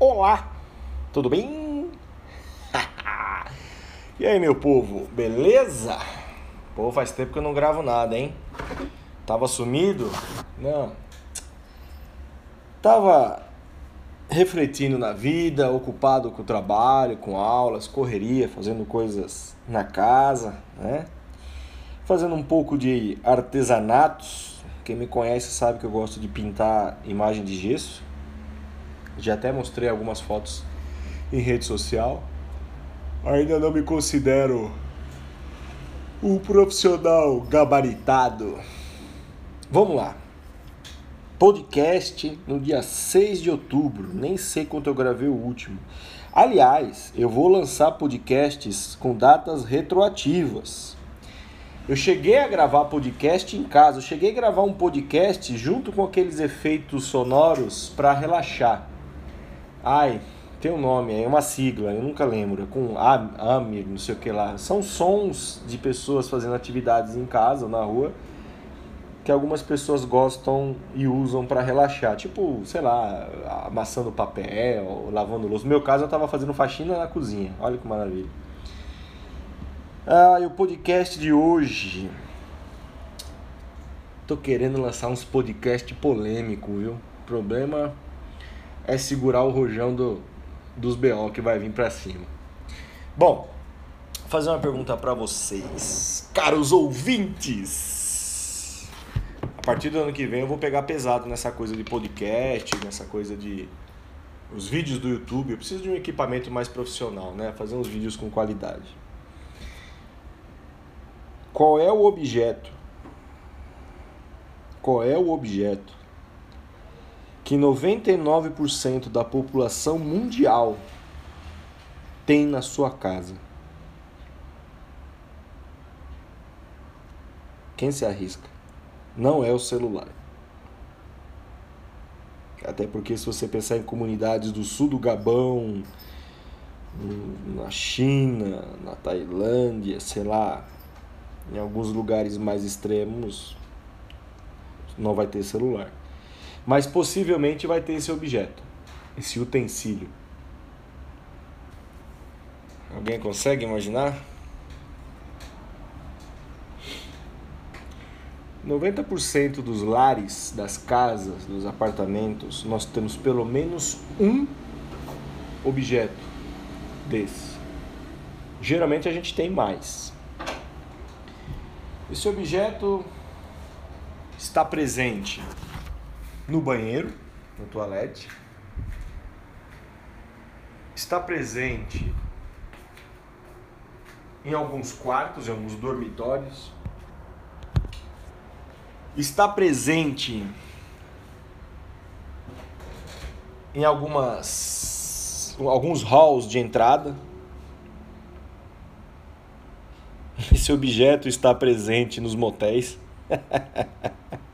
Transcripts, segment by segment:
Olá, tudo bem? e aí, meu povo, beleza? Pô, faz tempo que eu não gravo nada, hein? Tava sumido? Não. Tava refletindo na vida, ocupado com o trabalho, com aulas, correria, fazendo coisas na casa, né? Fazendo um pouco de artesanatos. Quem me conhece sabe que eu gosto de pintar imagem de gesso. Já até mostrei algumas fotos em rede social. Ainda não me considero um profissional gabaritado. Vamos lá. Podcast no dia 6 de outubro. Nem sei quanto eu gravei o último. Aliás, eu vou lançar podcasts com datas retroativas. Eu cheguei a gravar podcast em casa. Eu cheguei a gravar um podcast junto com aqueles efeitos sonoros para relaxar. Ai, tem um nome, é uma sigla, eu nunca lembro, com Amir, não sei o que lá. São sons de pessoas fazendo atividades em casa ou na rua que algumas pessoas gostam e usam para relaxar, tipo, sei lá, amassando papel, lavando louça. No meu caso, eu estava fazendo faxina na cozinha. Olha que maravilha. Ah, e o podcast de hoje. Tô querendo lançar uns podcasts polêmicos, viu? Problema é segurar o rojão do, dos BO que vai vir para cima. Bom, fazer uma pergunta para vocês, caros ouvintes. A partir do ano que vem eu vou pegar pesado nessa coisa de podcast, nessa coisa de os vídeos do YouTube. Eu preciso de um equipamento mais profissional, né? Fazer uns vídeos com qualidade. Qual é o objeto? Qual é o objeto que 99% da população mundial tem na sua casa. Quem se arrisca? Não é o celular. Até porque se você pensar em comunidades do sul do Gabão, na China, na Tailândia, sei lá, em alguns lugares mais extremos, não vai ter celular mas possivelmente vai ter esse objeto, esse utensílio. Alguém consegue imaginar? 90% dos lares, das casas, dos apartamentos, nós temos pelo menos um objeto desse. Geralmente a gente tem mais. Esse objeto está presente no banheiro, no toalete. Está presente em alguns quartos, em alguns dormitórios. Está presente em algumas alguns halls de entrada. Esse objeto está presente nos motéis.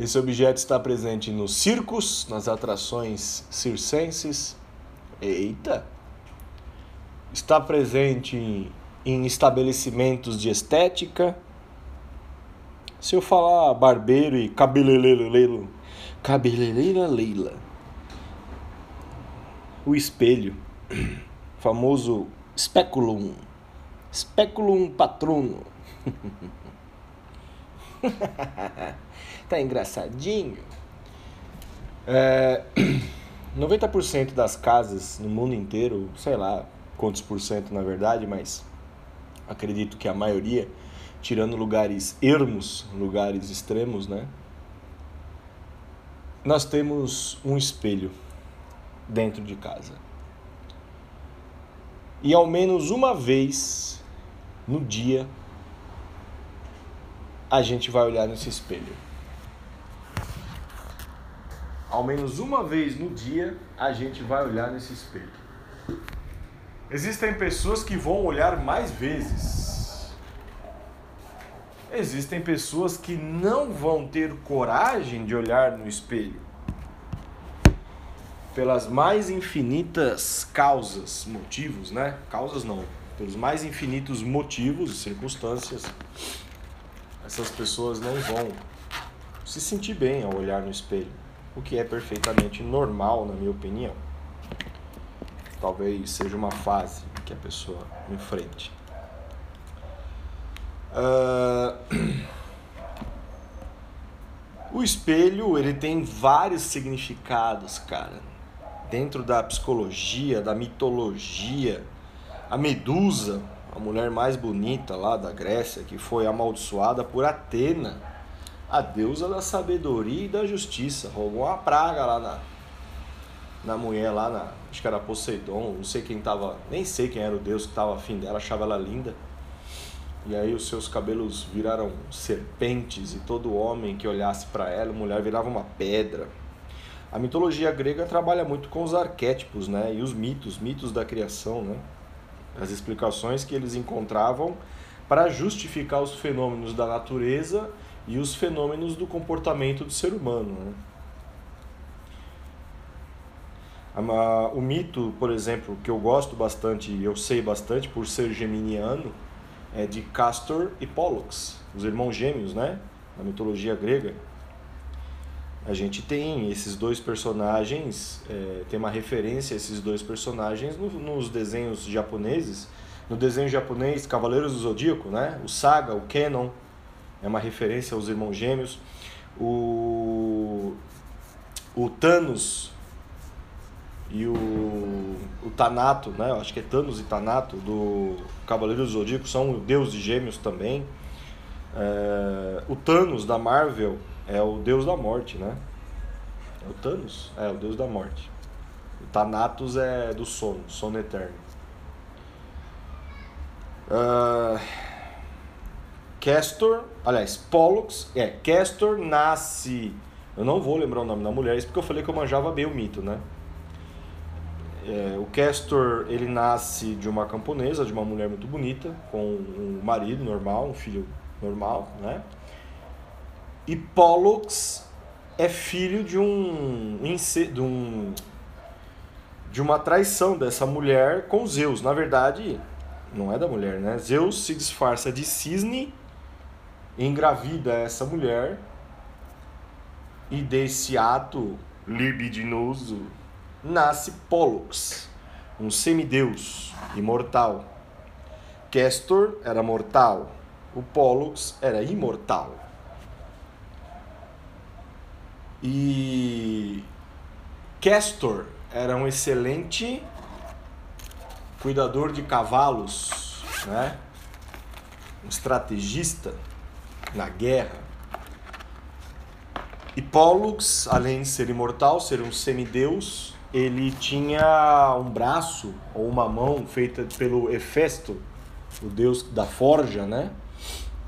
Esse objeto está presente nos circos, nas atrações circenses. Eita! Está presente em estabelecimentos de estética. Se eu falar barbeiro e cabeleireiro, cabeleireira Leila. O espelho, famoso speculum, speculum patrono. tá engraçadinho. É, 90% das casas no mundo inteiro, sei lá quantos por cento na verdade, mas acredito que a maioria, tirando lugares ermos, lugares extremos, né? Nós temos um espelho dentro de casa. E ao menos uma vez no dia a gente vai olhar nesse espelho. Ao menos uma vez no dia a gente vai olhar nesse espelho. Existem pessoas que vão olhar mais vezes. Existem pessoas que não vão ter coragem de olhar no espelho. Pelas mais infinitas causas, motivos, né? Causas não. Pelos mais infinitos motivos e circunstâncias essas pessoas não vão se sentir bem ao olhar no espelho. O que é perfeitamente normal, na minha opinião. Talvez seja uma fase que a pessoa enfrente. Uh... O espelho, ele tem vários significados, cara. Dentro da psicologia, da mitologia. A Medusa, a mulher mais bonita lá da Grécia, que foi amaldiçoada por Atena, a deusa da sabedoria e da justiça. Rogou uma praga lá na, na mulher, lá na. Acho que era Poseidon, não sei quem tava. Nem sei quem era o deus que tava afim dela, achava ela linda. E aí os seus cabelos viraram serpentes e todo homem que olhasse para ela, mulher, virava uma pedra. A mitologia grega trabalha muito com os arquétipos, né? E os mitos, mitos da criação, né? As explicações que eles encontravam para justificar os fenômenos da natureza e os fenômenos do comportamento do ser humano, né? O mito, por exemplo, que eu gosto bastante, eu sei bastante por ser geminiano, é de Castor e Pollux, os irmãos gêmeos, né? Na mitologia grega. A gente tem esses dois personagens, é, tem uma referência a esses dois personagens no, nos desenhos japoneses. No desenho japonês, Cavaleiros do Zodíaco, né? O Saga, o Canon, é uma referência aos irmãos gêmeos. O, o Thanos e o, o Thanato, né? Acho que é Thanos e Thanato do Cavaleiro do Zodíaco são o deus de gêmeos também. É, o Thanos da Marvel é o deus da morte, né? É o Thanos? É, o deus da morte. O Thanatos é do sono, sono eterno. Uh, Castor, aliás, Pollux, é, Castor nasce. Eu não vou lembrar o nome da mulher, isso porque eu falei que eu manjava bem o mito, né? É, o Castor ele nasce de uma camponesa, de uma mulher muito bonita, com um marido normal, um filho normal, né? E Pollux é filho de um, de um de uma traição dessa mulher com Zeus. Na verdade, não é da mulher, né? Zeus se disfarça de cisne, engravida essa mulher e desse ato libidinoso nasce Pollux, um semideus imortal. Castor era mortal, o Pollux era imortal. E Castor era um excelente cuidador de cavalos, né? um estrategista na guerra. E Pollux, além de ser imortal, ser um semideus, ele tinha um braço ou uma mão feita pelo Hefesto, o deus da forja, né?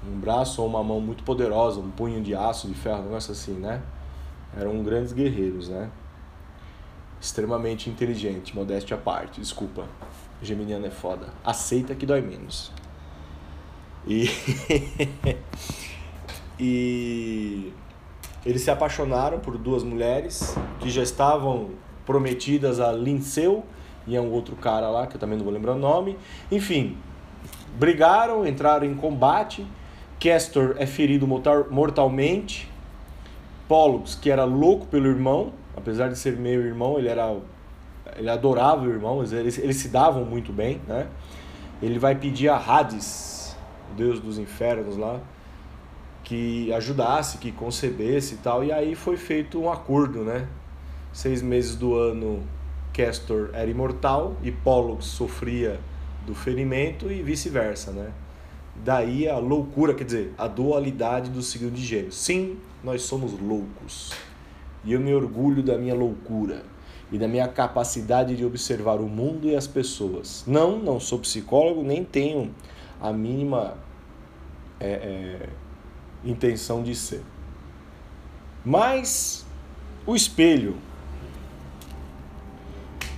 Um braço ou uma mão muito poderosa, um punho de aço, de ferro, um negócio assim, né? Eram grandes guerreiros, né? Extremamente inteligente, modéstia à parte, desculpa. Geminiano é foda. Aceita que dói menos. E. e. Eles se apaixonaram por duas mulheres que já estavam prometidas a Linceu e a um outro cara lá, que eu também não vou lembrar o nome. Enfim, brigaram, entraram em combate. Castor é ferido mortalmente. Pollux, que era louco pelo irmão, apesar de ser meio irmão, ele era ele adorava o irmão, eles, eles se davam muito bem, né? Ele vai pedir a Hades, o deus dos infernos lá, que ajudasse, que concebesse e tal. E aí foi feito um acordo, né? seis meses do ano Castor era imortal e Pollux sofria do ferimento e vice-versa, né? Daí a loucura, quer dizer, a dualidade do signo de gêmeos. Sim, nós somos loucos. E eu me orgulho da minha loucura e da minha capacidade de observar o mundo e as pessoas. Não, não sou psicólogo, nem tenho a mínima é, é, intenção de ser. Mas o espelho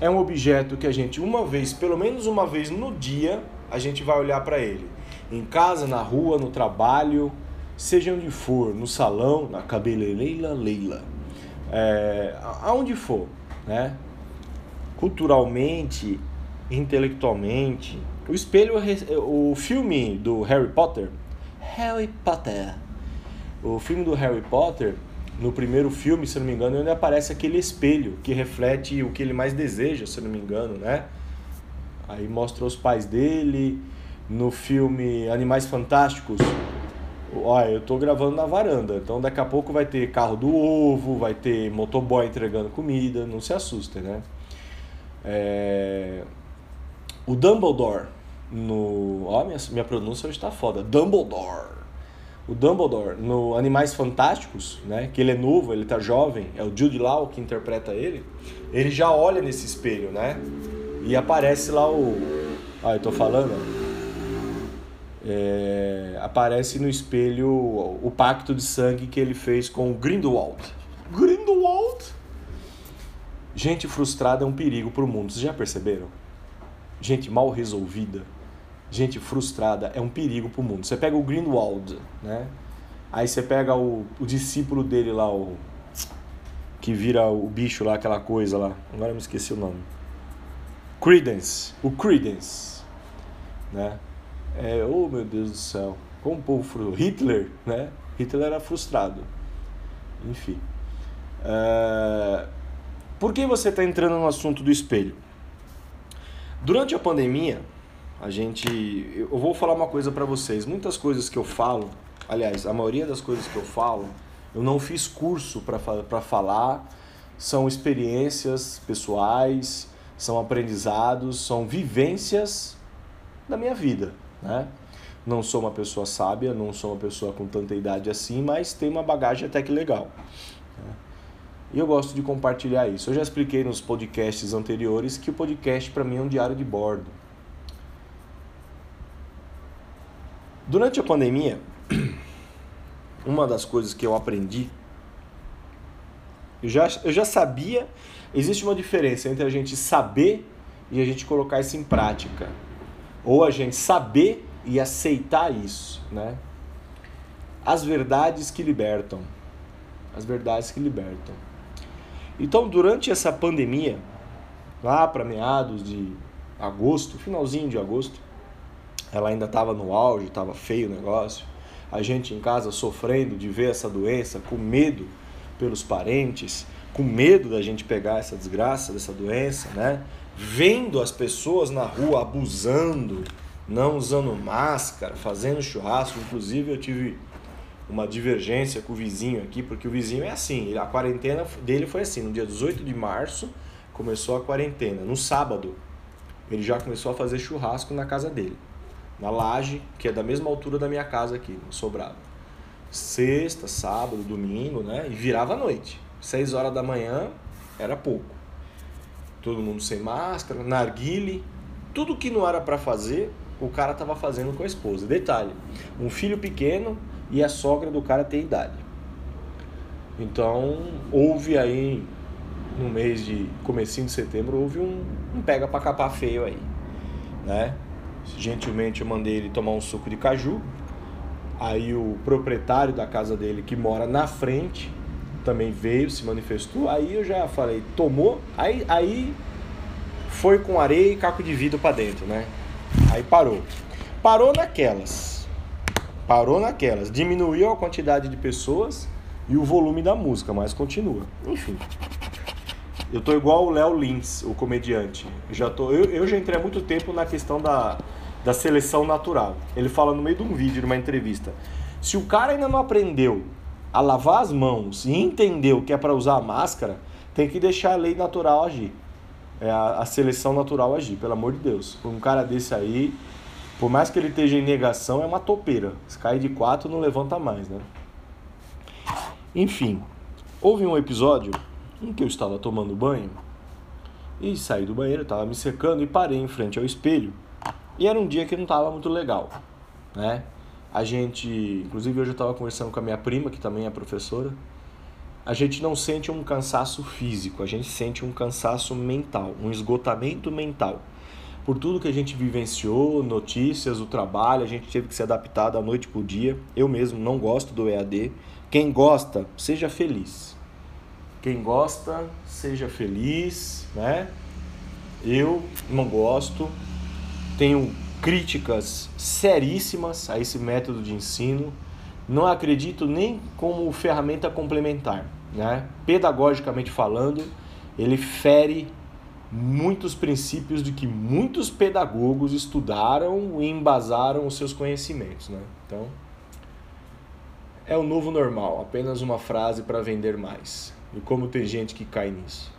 é um objeto que a gente, uma vez, pelo menos uma vez no dia, a gente vai olhar para ele. Em casa, na rua, no trabalho, seja onde for, no salão, na cabeleireira Leila, é, aonde for, né? Culturalmente, intelectualmente. O espelho, o filme do Harry Potter, Harry Potter, o filme do Harry Potter no primeiro filme, se não me engano, onde aparece aquele espelho que reflete o que ele mais deseja, se não me engano, né? Aí mostra os pais dele. No filme Animais Fantásticos, Olha, eu tô gravando na varanda, então daqui a pouco vai ter carro do ovo, vai ter motoboy entregando comida, não se assustem, né? É... O Dumbledore, no. Ó, minha, minha pronúncia hoje tá foda. Dumbledore. O Dumbledore, no Animais Fantásticos, né? Que ele é novo, ele tá jovem, é o Jude Law que interpreta ele. Ele já olha nesse espelho, né? E aparece lá o. Ah, eu tô falando, é, aparece no espelho o pacto de sangue que ele fez com o Grindelwald. Grindelwald? Gente frustrada é um perigo para o mundo, vocês já perceberam? Gente mal resolvida, gente frustrada é um perigo para o mundo. Você pega o Grindelwald, né? Aí você pega o, o discípulo dele lá, o que vira o bicho lá, aquela coisa lá. Agora eu me esqueci o nome. Credence, o Credence, né? É, oh meu Deus do céu, como o povo frustrado. Hitler, né? Hitler era frustrado. Enfim. É... Por que você está entrando no assunto do espelho? Durante a pandemia, a gente. Eu vou falar uma coisa para vocês. Muitas coisas que eu falo, aliás, a maioria das coisas que eu falo, eu não fiz curso para falar, são experiências pessoais, são aprendizados, são vivências da minha vida. Né? Não sou uma pessoa sábia, não sou uma pessoa com tanta idade assim, mas tenho uma bagagem até que legal. Né? E eu gosto de compartilhar isso. Eu já expliquei nos podcasts anteriores que o podcast para mim é um diário de bordo. Durante a pandemia, uma das coisas que eu aprendi, eu já, eu já sabia, existe uma diferença entre a gente saber e a gente colocar isso em prática ou a gente saber e aceitar isso, né? As verdades que libertam. As verdades que libertam. Então, durante essa pandemia, lá para meados de agosto, finalzinho de agosto, ela ainda estava no auge, estava feio o negócio. A gente em casa sofrendo de ver essa doença, com medo pelos parentes, com medo da gente pegar essa desgraça dessa doença, né? vendo as pessoas na rua abusando, não usando máscara, fazendo churrasco. Inclusive, eu tive uma divergência com o vizinho aqui, porque o vizinho é assim, a quarentena dele foi assim, no dia 18 de março começou a quarentena, no sábado ele já começou a fazer churrasco na casa dele, na laje, que é da mesma altura da minha casa aqui, no Sobrado. Sexta, sábado, domingo, né? E virava a noite. Seis horas da manhã era pouco todo mundo sem máscara, narguile, tudo que não era para fazer, o cara estava fazendo com a esposa. Detalhe, um filho pequeno e a sogra do cara tem idade. Então, houve aí no mês de comecinho de setembro, houve um, um pega para capar feio aí, né? Gentilmente eu mandei ele tomar um suco de caju. Aí o proprietário da casa dele que mora na frente também veio, se manifestou. Aí eu já falei, tomou, aí, aí foi com areia e caco de vidro para dentro, né? Aí parou. Parou naquelas. Parou naquelas. Diminuiu a quantidade de pessoas e o volume da música, mas continua. Enfim. Eu tô igual o Léo Lins, o comediante. Já tô, eu, eu já entrei há muito tempo na questão da, da seleção natural. Ele fala no meio de um vídeo, numa entrevista. Se o cara ainda não aprendeu a lavar as mãos e entendeu que é para usar a máscara, tem que deixar a lei natural agir. É a, a, seleção natural agir, pelo amor de Deus. Um cara desse aí, por mais que ele esteja em negação, é uma topeira. Se cair de quatro, não levanta mais, né? Enfim, houve um episódio em que eu estava tomando banho e saí do banheiro, estava me secando e parei em frente ao espelho. E era um dia que não estava muito legal, né? A gente, inclusive hoje eu estava conversando com a minha prima, que também é professora. A gente não sente um cansaço físico, a gente sente um cansaço mental, um esgotamento mental. Por tudo que a gente vivenciou, notícias, o trabalho, a gente teve que se adaptar da noite para o dia. Eu mesmo não gosto do EAD. Quem gosta, seja feliz. Quem gosta, seja feliz, né? Eu não gosto. Tenho críticas seríssimas a esse método de ensino. não acredito nem como ferramenta complementar. Né? Pedagogicamente falando, ele fere muitos princípios de que muitos pedagogos estudaram e embasaram os seus conhecimentos. Né? Então, é o novo normal, apenas uma frase para vender mais. E como tem gente que cai nisso.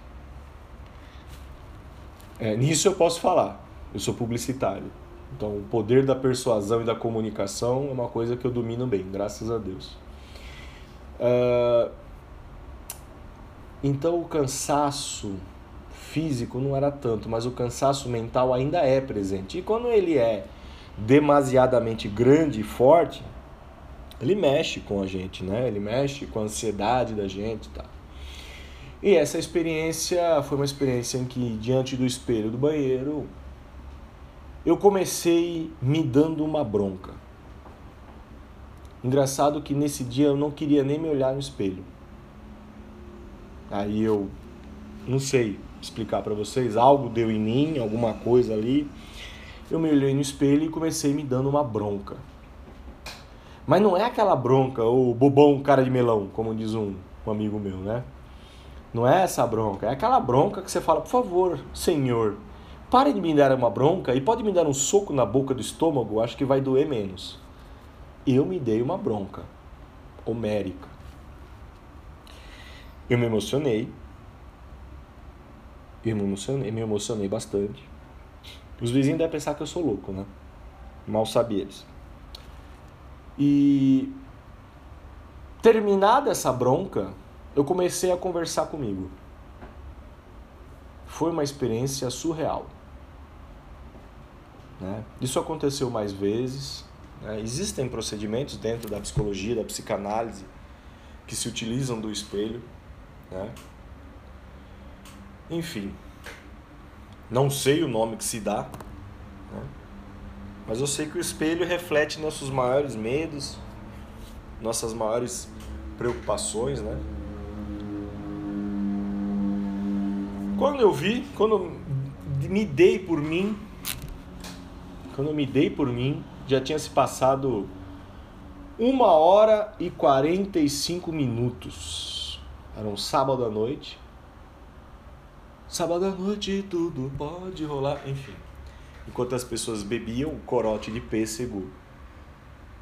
É, nisso eu posso falar, eu sou publicitário. Então, o poder da persuasão e da comunicação é uma coisa que eu domino bem, graças a Deus. Uh, então, o cansaço físico não era tanto, mas o cansaço mental ainda é presente. E quando ele é demasiadamente grande e forte, ele mexe com a gente, né? Ele mexe com a ansiedade da gente, tá? E essa experiência foi uma experiência em que diante do espelho do banheiro eu comecei me dando uma bronca. Engraçado que nesse dia eu não queria nem me olhar no espelho. Aí eu não sei explicar para vocês, algo deu em mim, alguma coisa ali. Eu me olhei no espelho e comecei me dando uma bronca. Mas não é aquela bronca, o bobão cara de melão, como diz um, um amigo meu, né? Não é essa bronca, é aquela bronca que você fala, por favor, senhor, pare de me dar uma bronca e pode me dar um soco na boca do estômago, acho que vai doer menos. Eu me dei uma bronca homérica. Eu me emocionei. Eu me emocionei, me emocionei bastante. Os vizinhos devem pensar que eu sou louco, né? Mal sabia eles. E terminada essa bronca, eu comecei a conversar comigo. Foi uma experiência surreal. Né? Isso aconteceu mais vezes. Né? Existem procedimentos dentro da psicologia, da psicanálise, que se utilizam do espelho. Né? Enfim, não sei o nome que se dá, né? Mas eu sei que o espelho reflete nossos maiores medos, nossas maiores preocupações, né? Quando eu vi, quando me dei por mim, quando eu me dei por mim, já tinha se passado uma hora e 45 minutos. Era um sábado à noite. Sábado à noite tudo pode rolar, enfim enquanto as pessoas bebiam o corote de pêssego,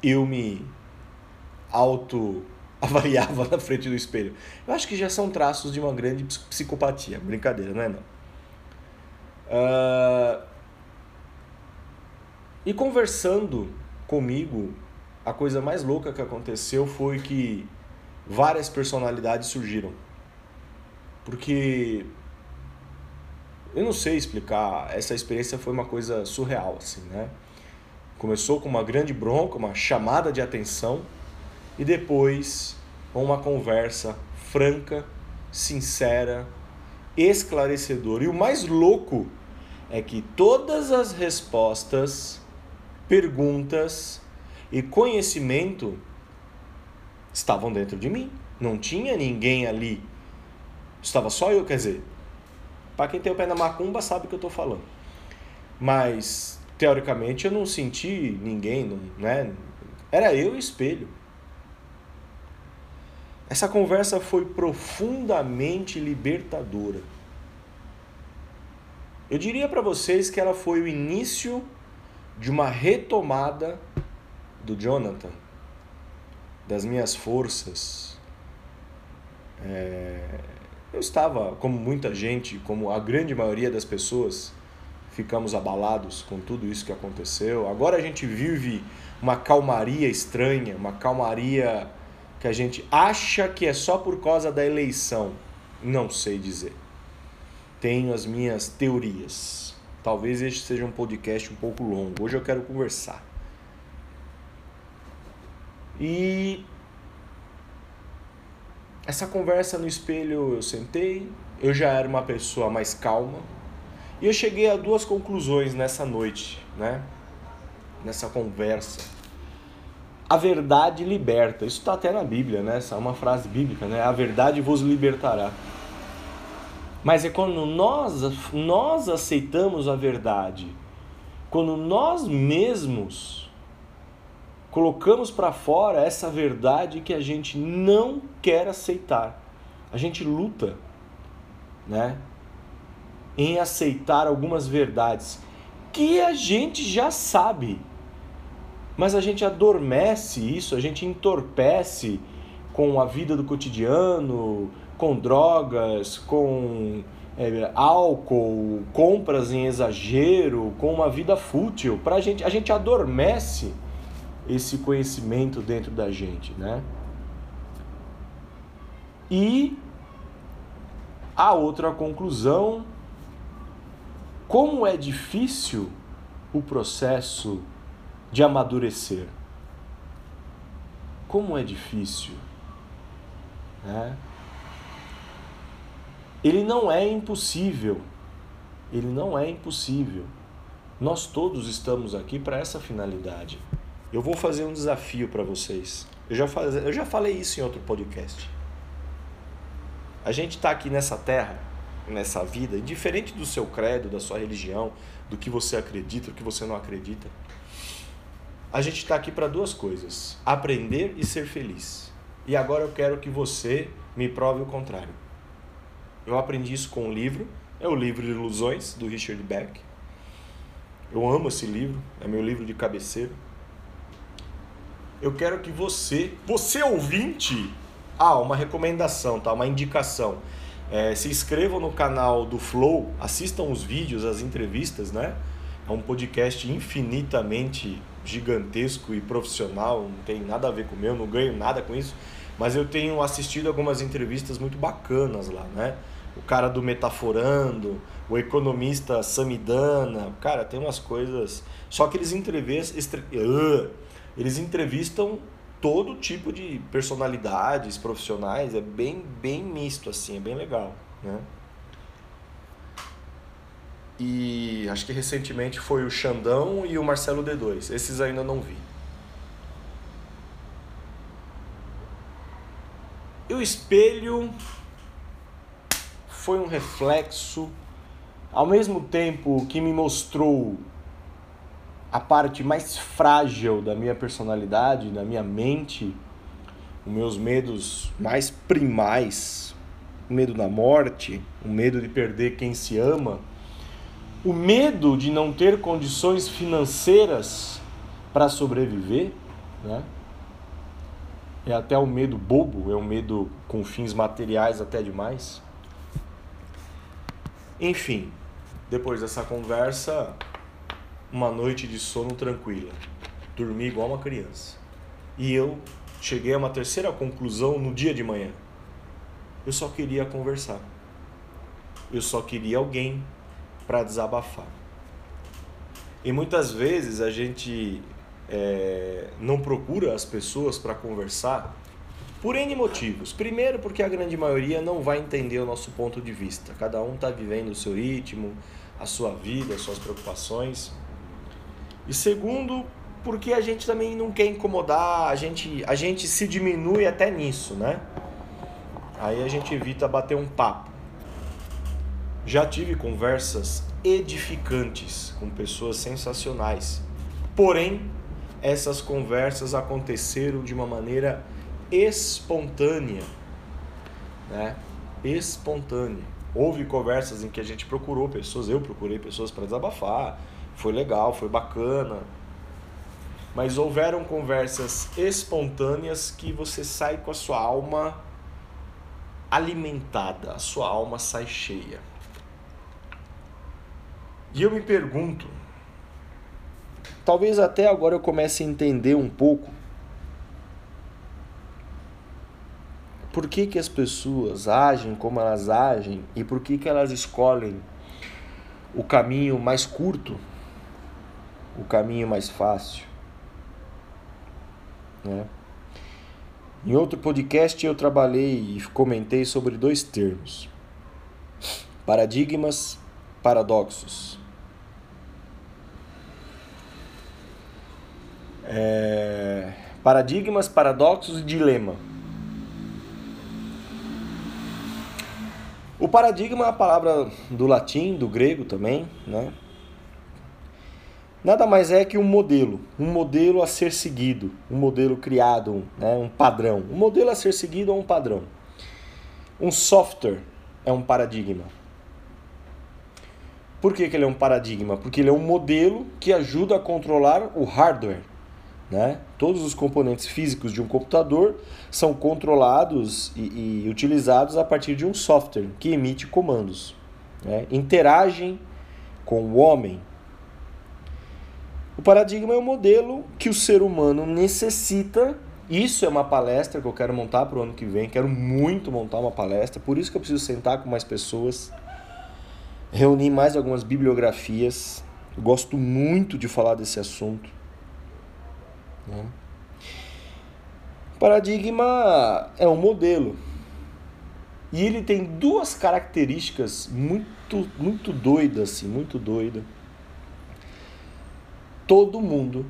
eu me auto avaliava na frente do espelho. Eu acho que já são traços de uma grande psicopatia. Brincadeira, não é não? Uh... E conversando comigo, a coisa mais louca que aconteceu foi que várias personalidades surgiram. Porque eu não sei explicar, essa experiência foi uma coisa surreal, assim, né? Começou com uma grande bronca, uma chamada de atenção, e depois uma conversa franca, sincera, esclarecedora. E o mais louco é que todas as respostas, perguntas e conhecimento estavam dentro de mim. Não tinha ninguém ali. Estava só eu, quer dizer, para quem tem o pé na macumba sabe o que eu estou falando. Mas, teoricamente, eu não senti ninguém, não, né? Era eu e o espelho. Essa conversa foi profundamente libertadora. Eu diria para vocês que ela foi o início de uma retomada do Jonathan, das minhas forças. É eu estava, como muita gente, como a grande maioria das pessoas, ficamos abalados com tudo isso que aconteceu. Agora a gente vive uma calmaria estranha, uma calmaria que a gente acha que é só por causa da eleição. Não sei dizer. Tenho as minhas teorias. Talvez este seja um podcast um pouco longo. Hoje eu quero conversar. E essa conversa no espelho eu sentei, eu já era uma pessoa mais calma e eu cheguei a duas conclusões nessa noite, né? Nessa conversa. A verdade liberta. Isso está até na Bíblia, né? Essa é uma frase bíblica, né? A verdade vos libertará. Mas é quando nós, nós aceitamos a verdade, quando nós mesmos colocamos para fora essa verdade que a gente não quer aceitar. A gente luta, né, em aceitar algumas verdades que a gente já sabe. Mas a gente adormece isso, a gente entorpece com a vida do cotidiano, com drogas, com é, álcool, compras em exagero, com uma vida fútil. Pra gente, a gente adormece esse conhecimento dentro da gente, né? E a outra conclusão, como é difícil o processo de amadurecer. Como é difícil, né? Ele não é impossível. Ele não é impossível. Nós todos estamos aqui para essa finalidade. Eu vou fazer um desafio para vocês. Eu já, faz... eu já falei isso em outro podcast. A gente está aqui nessa terra, nessa vida, indiferente do seu credo, da sua religião, do que você acredita, do que você não acredita. A gente está aqui para duas coisas: aprender e ser feliz. E agora eu quero que você me prove o contrário. Eu aprendi isso com um livro, é o livro Ilusões, do Richard Beck. Eu amo esse livro, é meu livro de cabeceira eu quero que você, você ouvinte, ah, uma recomendação, tá? Uma indicação. É, se inscrevam no canal do Flow, assistam os vídeos, as entrevistas, né? É um podcast infinitamente gigantesco e profissional, não tem nada a ver com o meu, não ganho nada com isso, mas eu tenho assistido algumas entrevistas muito bacanas lá, né? O cara do Metaforando, o economista Samidana, cara, tem umas coisas. Só que eles entrevistam. Eles entrevistam todo tipo de personalidades profissionais, é bem, bem misto assim, é bem legal, né? E acho que recentemente foi o Xandão e o Marcelo D2. Esses ainda não vi. E o espelho foi um reflexo, ao mesmo tempo que me mostrou a parte mais frágil da minha personalidade, da minha mente, os meus medos mais primais, o medo da morte, o medo de perder quem se ama, o medo de não ter condições financeiras para sobreviver, né? É até um medo bobo, é um medo com fins materiais até demais. Enfim, depois dessa conversa, uma noite de sono tranquila. Dormi igual uma criança. E eu cheguei a uma terceira conclusão no dia de manhã. Eu só queria conversar. Eu só queria alguém para desabafar. E muitas vezes a gente é, não procura as pessoas para conversar por N motivos. Primeiro, porque a grande maioria não vai entender o nosso ponto de vista. Cada um está vivendo o seu ritmo, a sua vida, as suas preocupações. E segundo, porque a gente também não quer incomodar, a gente, a gente se diminui até nisso, né? Aí a gente evita bater um papo. Já tive conversas edificantes com pessoas sensacionais. Porém, essas conversas aconteceram de uma maneira espontânea, né? Espontânea. Houve conversas em que a gente procurou pessoas, eu procurei pessoas para desabafar, foi legal, foi bacana. Mas houveram conversas espontâneas que você sai com a sua alma alimentada, a sua alma sai cheia. E eu me pergunto, talvez até agora eu comece a entender um pouco por que, que as pessoas agem como elas agem e por que, que elas escolhem o caminho mais curto o caminho mais fácil. Né? Em outro podcast eu trabalhei e comentei sobre dois termos: paradigmas, paradoxos. É... Paradigmas, paradoxos e dilema. O paradigma é a palavra do latim, do grego também, né? nada mais é que um modelo, um modelo a ser seguido, um modelo criado, né, um padrão. Um modelo a ser seguido é um padrão. Um software é um paradigma. Por que, que ele é um paradigma? Porque ele é um modelo que ajuda a controlar o hardware. Né? Todos os componentes físicos de um computador são controlados e, e utilizados a partir de um software que emite comandos. Né? Interagem com o homem. O paradigma é um modelo que o ser humano necessita. Isso é uma palestra que eu quero montar para o ano que vem. Quero muito montar uma palestra, por isso que eu preciso sentar com mais pessoas reuni mais algumas bibliografias. gosto muito de falar desse assunto. Né? Paradigma é um modelo. E ele tem duas características muito, muito doidas, assim, muito doida. Todo mundo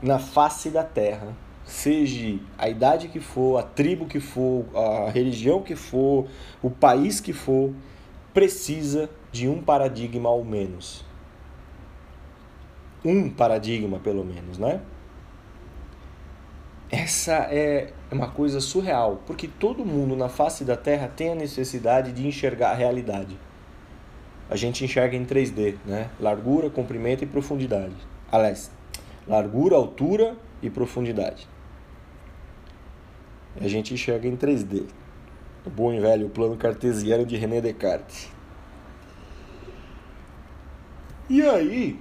na face da Terra, seja a idade que for, a tribo que for, a religião que for, o país que for, precisa de um paradigma ao menos. Um paradigma, pelo menos, né? Essa é uma coisa surreal, porque todo mundo na face da Terra tem a necessidade de enxergar a realidade. A gente enxerga em 3D, né? Largura, comprimento e profundidade. Aliás, largura, altura e profundidade. A gente enxerga em 3D. O bom e velho plano cartesiano de René Descartes. E aí,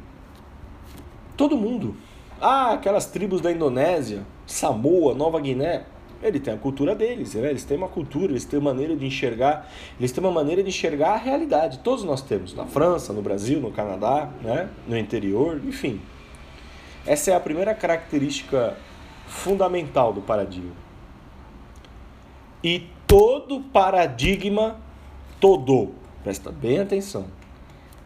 todo mundo, ah, aquelas tribos da Indonésia, Samoa, Nova Guiné, ele tem a cultura deles, né? eles têm uma cultura, eles têm uma maneira de enxergar, eles têm uma maneira de enxergar a realidade. Todos nós temos, na França, no Brasil, no Canadá, né? no interior, enfim. Essa é a primeira característica fundamental do paradigma. E todo paradigma, todo, presta bem atenção,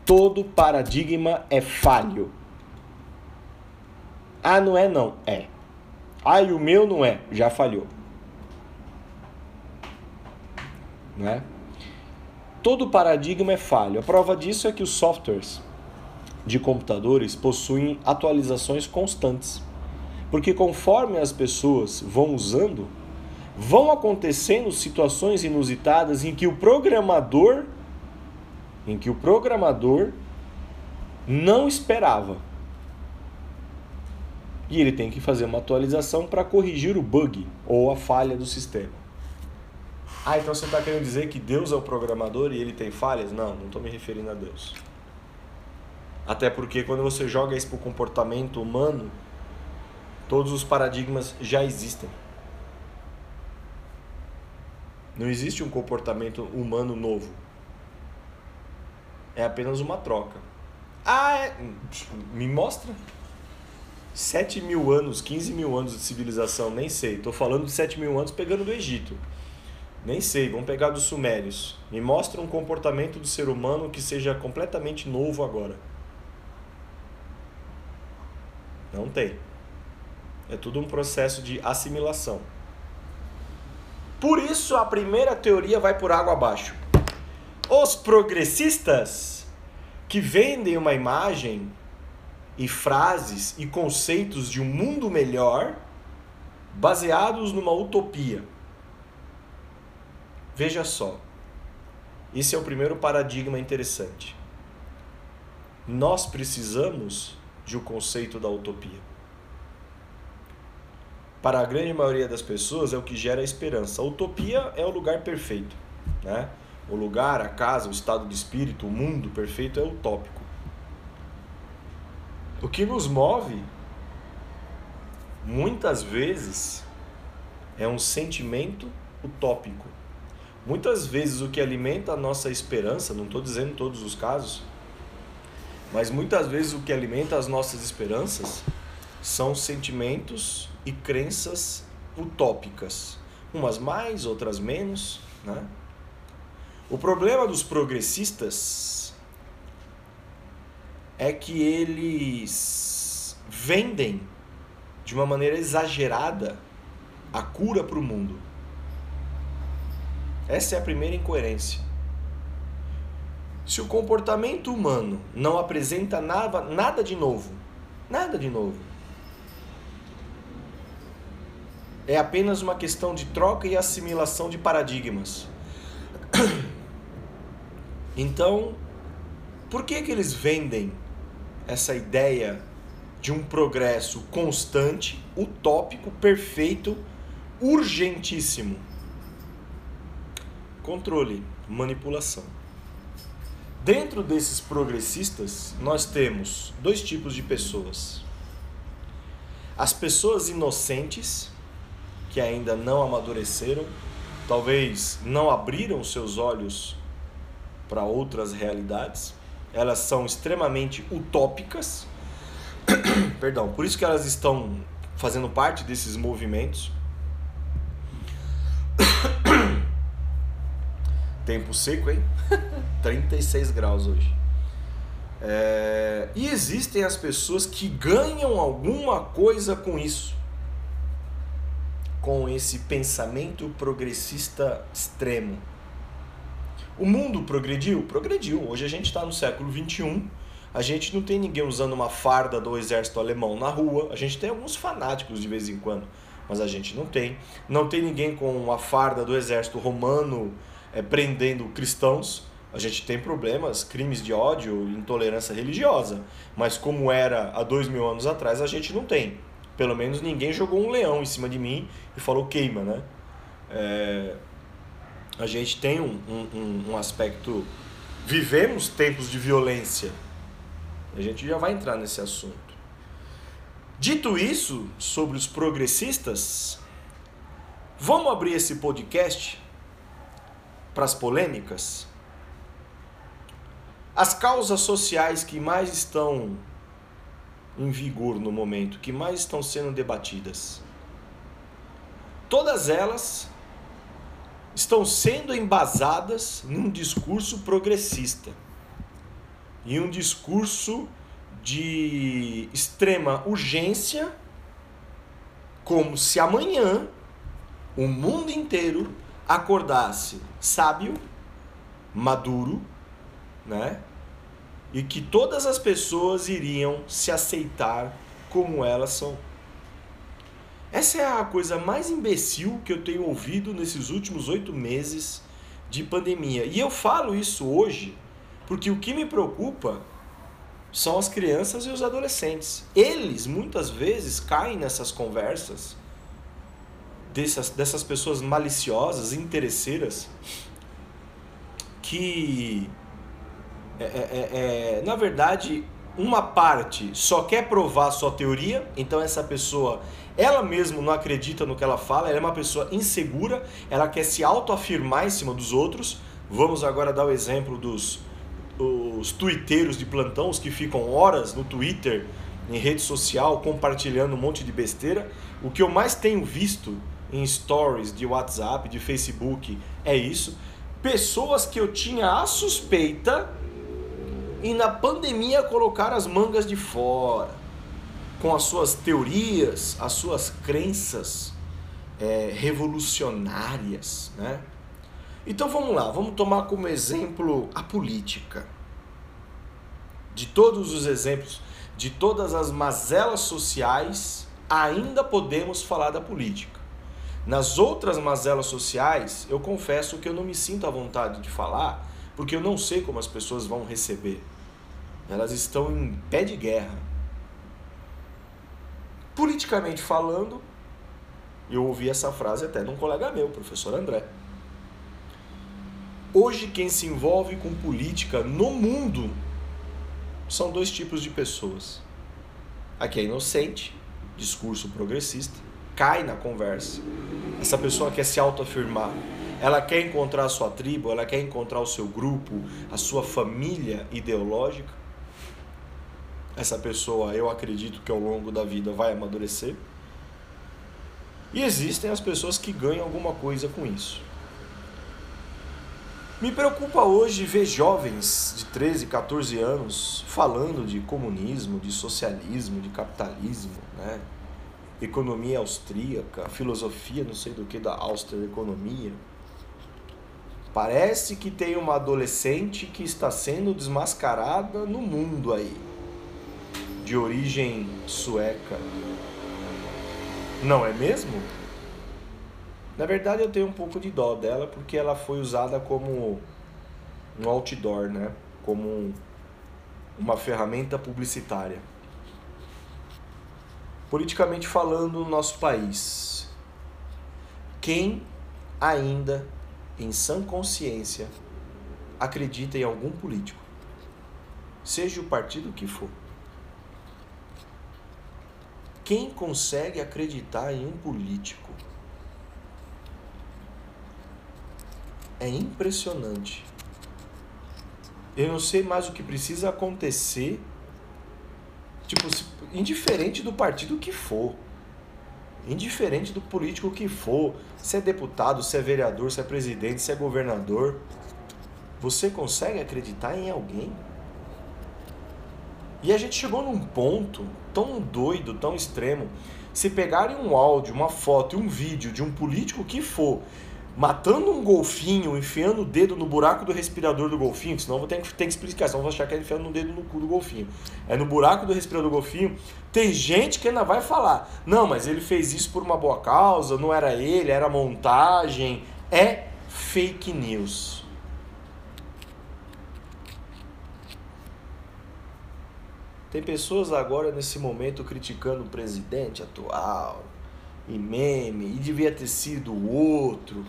todo paradigma é falho. Ah, não é não, é. E o meu não é, já falhou. Não é? Todo paradigma é falho. A prova disso é que os softwares de computadores possuem atualizações constantes. Porque conforme as pessoas vão usando, vão acontecendo situações inusitadas em que o programador em que o programador não esperava. E ele tem que fazer uma atualização para corrigir o bug ou a falha do sistema. Ah, então você está querendo dizer que Deus é o programador e ele tem falhas? Não, não estou me referindo a Deus. Até porque quando você joga isso para o comportamento humano, todos os paradigmas já existem. Não existe um comportamento humano novo. É apenas uma troca. Ah, é... me mostra. 7 mil anos, 15 mil anos de civilização, nem sei. Estou falando de 7 mil anos pegando do Egito. Nem sei, vamos pegar dos Sumérios. Me mostra um comportamento do ser humano que seja completamente novo agora. Não tem. É tudo um processo de assimilação. Por isso a primeira teoria vai por água abaixo. Os progressistas que vendem uma imagem e frases e conceitos de um mundo melhor baseados numa utopia. Veja só. Esse é o primeiro paradigma interessante. Nós precisamos de um conceito da utopia para a grande maioria das pessoas, é o que gera a esperança. A utopia é o lugar perfeito. Né? O lugar, a casa, o estado de espírito, o mundo perfeito é utópico. O que nos move, muitas vezes, é um sentimento utópico. Muitas vezes o que alimenta a nossa esperança, não estou dizendo todos os casos, mas muitas vezes o que alimenta as nossas esperanças são sentimentos e crenças utópicas, umas mais, outras menos, né? O problema dos progressistas é que eles vendem de uma maneira exagerada a cura para o mundo. Essa é a primeira incoerência. Se o comportamento humano não apresenta nada, nada de novo, Nada de novo. É apenas uma questão de troca e assimilação de paradigmas. Então, por que que eles vendem essa ideia de um progresso constante, utópico, perfeito, urgentíssimo? Controle, manipulação. Dentro desses progressistas, nós temos dois tipos de pessoas. As pessoas inocentes, que ainda não amadureceram, talvez não abriram seus olhos para outras realidades. Elas são extremamente utópicas. Perdão, por isso que elas estão fazendo parte desses movimentos. Tempo seco, hein? 36 graus hoje. É... E existem as pessoas que ganham alguma coisa com isso, com esse pensamento progressista extremo. O mundo progrediu? Progrediu. Hoje a gente está no século 21. A gente não tem ninguém usando uma farda do exército alemão na rua. A gente tem alguns fanáticos de vez em quando, mas a gente não tem. Não tem ninguém com uma farda do exército romano é, prendendo cristãos. A gente tem problemas, crimes de ódio, intolerância religiosa. Mas como era há dois mil anos atrás, a gente não tem. Pelo menos ninguém jogou um leão em cima de mim e falou queima, né? É, a gente tem um, um, um aspecto. Vivemos tempos de violência. A gente já vai entrar nesse assunto. Dito isso, sobre os progressistas, vamos abrir esse podcast para as polêmicas? As causas sociais que mais estão em vigor no momento, que mais estão sendo debatidas. Todas elas estão sendo embasadas num discurso progressista e um discurso de extrema urgência, como se amanhã o mundo inteiro acordasse sábio, maduro, né? E que todas as pessoas iriam se aceitar como elas são. Essa é a coisa mais imbecil que eu tenho ouvido nesses últimos oito meses de pandemia. E eu falo isso hoje porque o que me preocupa são as crianças e os adolescentes. Eles muitas vezes caem nessas conversas dessas, dessas pessoas maliciosas, interesseiras, que é, é, é, é na verdade uma parte só quer provar sua teoria, então essa pessoa ela mesma não acredita no que ela fala, ela é uma pessoa insegura, ela quer se autoafirmar em cima dos outros. Vamos agora dar o exemplo dos os twitteiros de plantão, os que ficam horas no Twitter, em rede social, compartilhando um monte de besteira. O que eu mais tenho visto em stories de WhatsApp, de Facebook, é isso. Pessoas que eu tinha a suspeita e na pandemia colocaram as mangas de fora com as suas teorias, as suas crenças é, revolucionárias, né? Então vamos lá, vamos tomar como exemplo a política. De todos os exemplos, de todas as mazelas sociais, ainda podemos falar da política. Nas outras mazelas sociais, eu confesso que eu não me sinto à vontade de falar, porque eu não sei como as pessoas vão receber. Elas estão em pé de guerra. Politicamente falando, eu ouvi essa frase até de um colega meu, professor André. Hoje, quem se envolve com política no mundo são dois tipos de pessoas. A que é inocente, discurso progressista, cai na conversa. Essa pessoa quer se autoafirmar. Ela quer encontrar a sua tribo, ela quer encontrar o seu grupo, a sua família ideológica essa pessoa, eu acredito que ao longo da vida vai amadurecer. E existem as pessoas que ganham alguma coisa com isso. Me preocupa hoje ver jovens de 13, 14 anos falando de comunismo, de socialismo, de capitalismo, né? economia austríaca, filosofia não sei do que da Austria-economia. Parece que tem uma adolescente que está sendo desmascarada no mundo aí de origem sueca. Não é mesmo? Na verdade, eu tenho um pouco de dó dela porque ela foi usada como um outdoor, né? Como uma ferramenta publicitária. Politicamente falando, no nosso país, quem ainda em sã consciência acredita em algum político, seja o partido que for? Quem consegue acreditar em um político? É impressionante. Eu não sei mais o que precisa acontecer. Tipo, indiferente do partido que for. Indiferente do político que for. Se é deputado, se é vereador, se é presidente, se é governador. Você consegue acreditar em alguém? E a gente chegou num ponto tão doido, tão extremo. Se pegarem um áudio, uma foto e um vídeo de um político que for matando um golfinho, enfiando o dedo no buraco do respirador do golfinho, senão vou ter que, ter que explicar, senão vou achar que ele enfiando o dedo no cu do golfinho. É no buraco do respirador do golfinho. Tem gente que ainda vai falar: não, mas ele fez isso por uma boa causa, não era ele, era montagem. É fake news. Tem pessoas agora nesse momento criticando o presidente atual, e meme, e devia ter sido o outro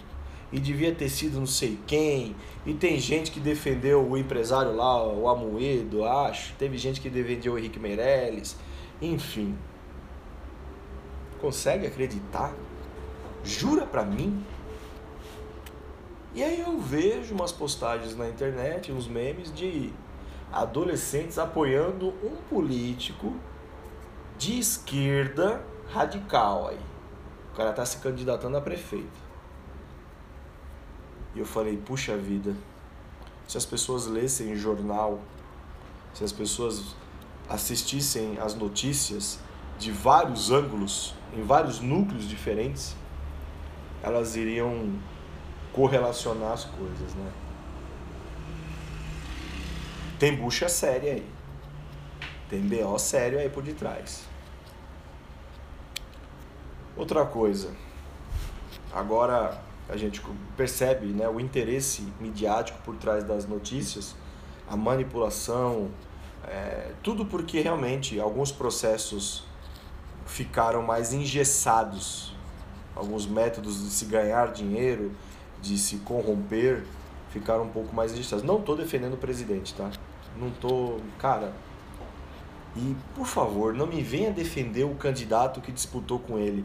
e devia ter sido não sei quem. E tem gente que defendeu o empresário lá, o Amoedo, acho. Teve gente que defendeu o Henrique Meirelles. Enfim. Consegue acreditar? Jura pra mim? E aí eu vejo umas postagens na internet, uns memes de adolescentes apoiando um político de esquerda radical aí. O cara tá se candidatando a prefeito. E eu falei, puxa vida, se as pessoas lessem jornal, se as pessoas assistissem as notícias de vários ângulos, em vários núcleos diferentes, elas iriam correlacionar as coisas, né? Tem bucha séria aí. Tem BO sério aí por detrás. Outra coisa. Agora a gente percebe né, o interesse midiático por trás das notícias, a manipulação, é, tudo porque realmente alguns processos ficaram mais engessados, alguns métodos de se ganhar dinheiro, de se corromper, ficaram um pouco mais engessados. Não estou defendendo o presidente, tá? Não estou, cara. E por favor, não me venha defender o candidato que disputou com ele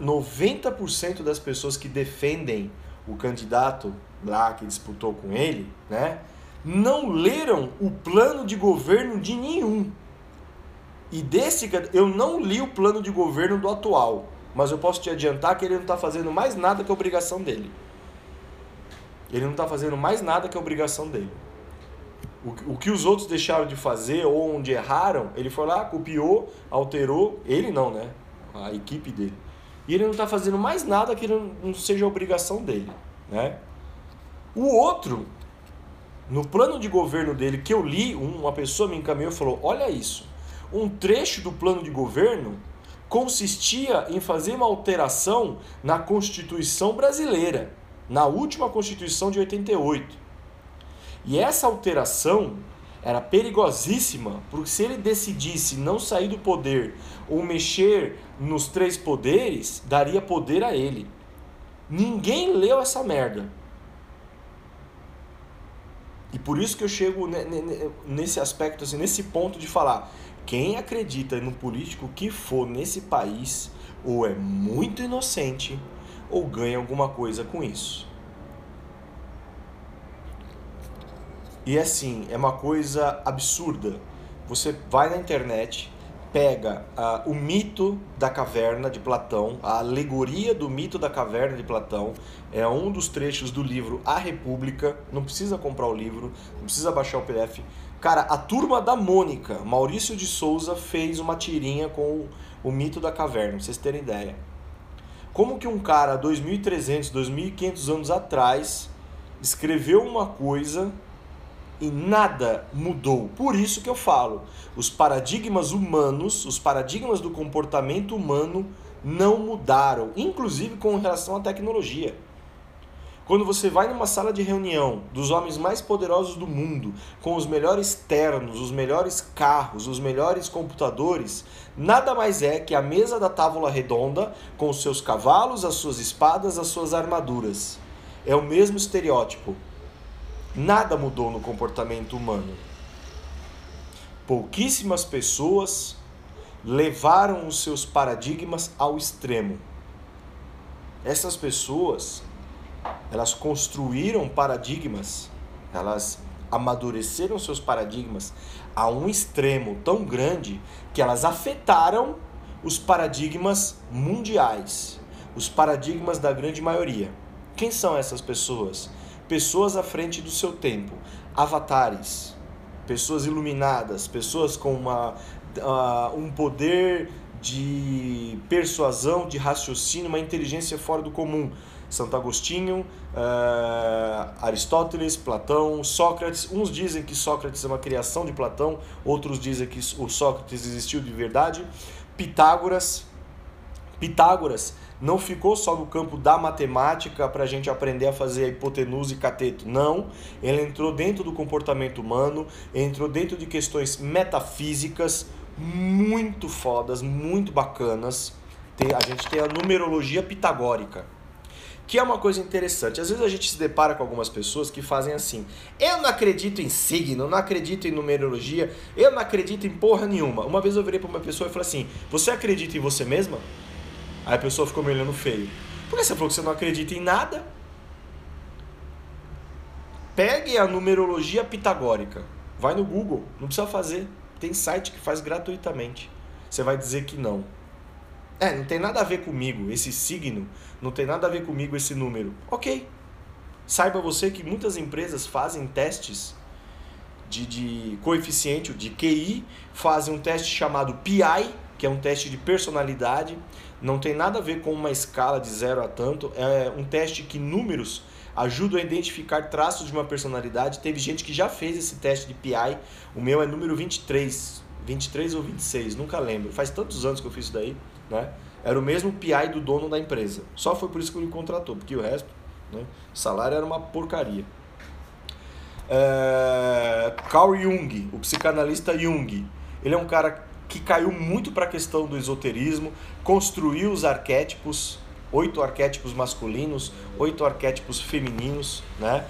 90% das pessoas que defendem o candidato lá que disputou com ele, né, não leram o plano de governo de nenhum. E desse eu não li o plano de governo do atual, mas eu posso te adiantar que ele não está fazendo mais nada que a obrigação dele. Ele não está fazendo mais nada que a obrigação dele. O, o que os outros deixaram de fazer ou onde erraram, ele foi lá, copiou, alterou. Ele não, né? A equipe dele e ele não está fazendo mais nada que não seja obrigação dele. Né? O outro, no plano de governo dele que eu li, uma pessoa me encaminhou e falou: Olha isso, um trecho do plano de governo consistia em fazer uma alteração na Constituição brasileira, na última Constituição de 88. E essa alteração era perigosíssima, porque se ele decidisse não sair do poder ou mexer nos três poderes, daria poder a ele. Ninguém leu essa merda. E por isso que eu chego nesse aspecto, assim, nesse ponto de falar: quem acredita no político que for nesse país, ou é muito inocente, ou ganha alguma coisa com isso. E assim, é uma coisa absurda. Você vai na internet, pega uh, o mito da caverna de Platão, a alegoria do mito da caverna de Platão, é um dos trechos do livro A República. Não precisa comprar o livro, não precisa baixar o PDF. Cara, a turma da Mônica, Maurício de Souza, fez uma tirinha com o, o mito da caverna, pra vocês terem ideia. Como que um cara 2.300, 2.500 anos atrás escreveu uma coisa e nada mudou. Por isso que eu falo, os paradigmas humanos, os paradigmas do comportamento humano não mudaram, inclusive com relação à tecnologia. Quando você vai numa sala de reunião dos homens mais poderosos do mundo, com os melhores ternos, os melhores carros, os melhores computadores, nada mais é que a mesa da tábua redonda com os seus cavalos, as suas espadas, as suas armaduras. É o mesmo estereótipo. Nada mudou no comportamento humano. Pouquíssimas pessoas levaram os seus paradigmas ao extremo. Essas pessoas elas construíram paradigmas, elas amadureceram seus paradigmas a um extremo tão grande que elas afetaram os paradigmas mundiais, os paradigmas da grande maioria. Quem são essas pessoas? Pessoas à frente do seu tempo, avatares, pessoas iluminadas, pessoas com uma, uh, um poder de persuasão, de raciocínio, uma inteligência fora do comum Santo Agostinho, uh, Aristóteles, Platão, Sócrates. Uns dizem que Sócrates é uma criação de Platão, outros dizem que o Sócrates existiu de verdade. Pitágoras. Pitágoras não ficou só no campo da matemática para a gente aprender a fazer a hipotenusa e cateto. Não, ele entrou dentro do comportamento humano, entrou dentro de questões metafísicas muito fodas, muito bacanas. Tem, a gente tem a numerologia pitagórica que é uma coisa interessante. Às vezes a gente se depara com algumas pessoas que fazem assim: eu não acredito em signo, não acredito em numerologia, eu não acredito em porra nenhuma. Uma vez eu virei para uma pessoa e falei assim: você acredita em você mesma? Aí a pessoa ficou me olhando feio. Por que você falou que você não acredita em nada? Pegue a numerologia pitagórica. Vai no Google, não precisa fazer. Tem site que faz gratuitamente. Você vai dizer que não. É, não tem nada a ver comigo esse signo, não tem nada a ver comigo esse número. Ok. Saiba você que muitas empresas fazem testes de, de coeficiente, de QI, fazem um teste chamado PI, que é um teste de personalidade. Não tem nada a ver com uma escala de zero a tanto. É um teste que números ajudam a identificar traços de uma personalidade. Teve gente que já fez esse teste de PI. O meu é número 23. 23 ou 26, nunca lembro. Faz tantos anos que eu fiz isso daí. Né? Era o mesmo PI do dono da empresa. Só foi por isso que ele contratou, porque o resto, né, o salário era uma porcaria. É, Carl Jung, o psicanalista Jung, ele é um cara que caiu muito para a questão do esoterismo, construiu os arquétipos, oito arquétipos masculinos, oito arquétipos femininos, né?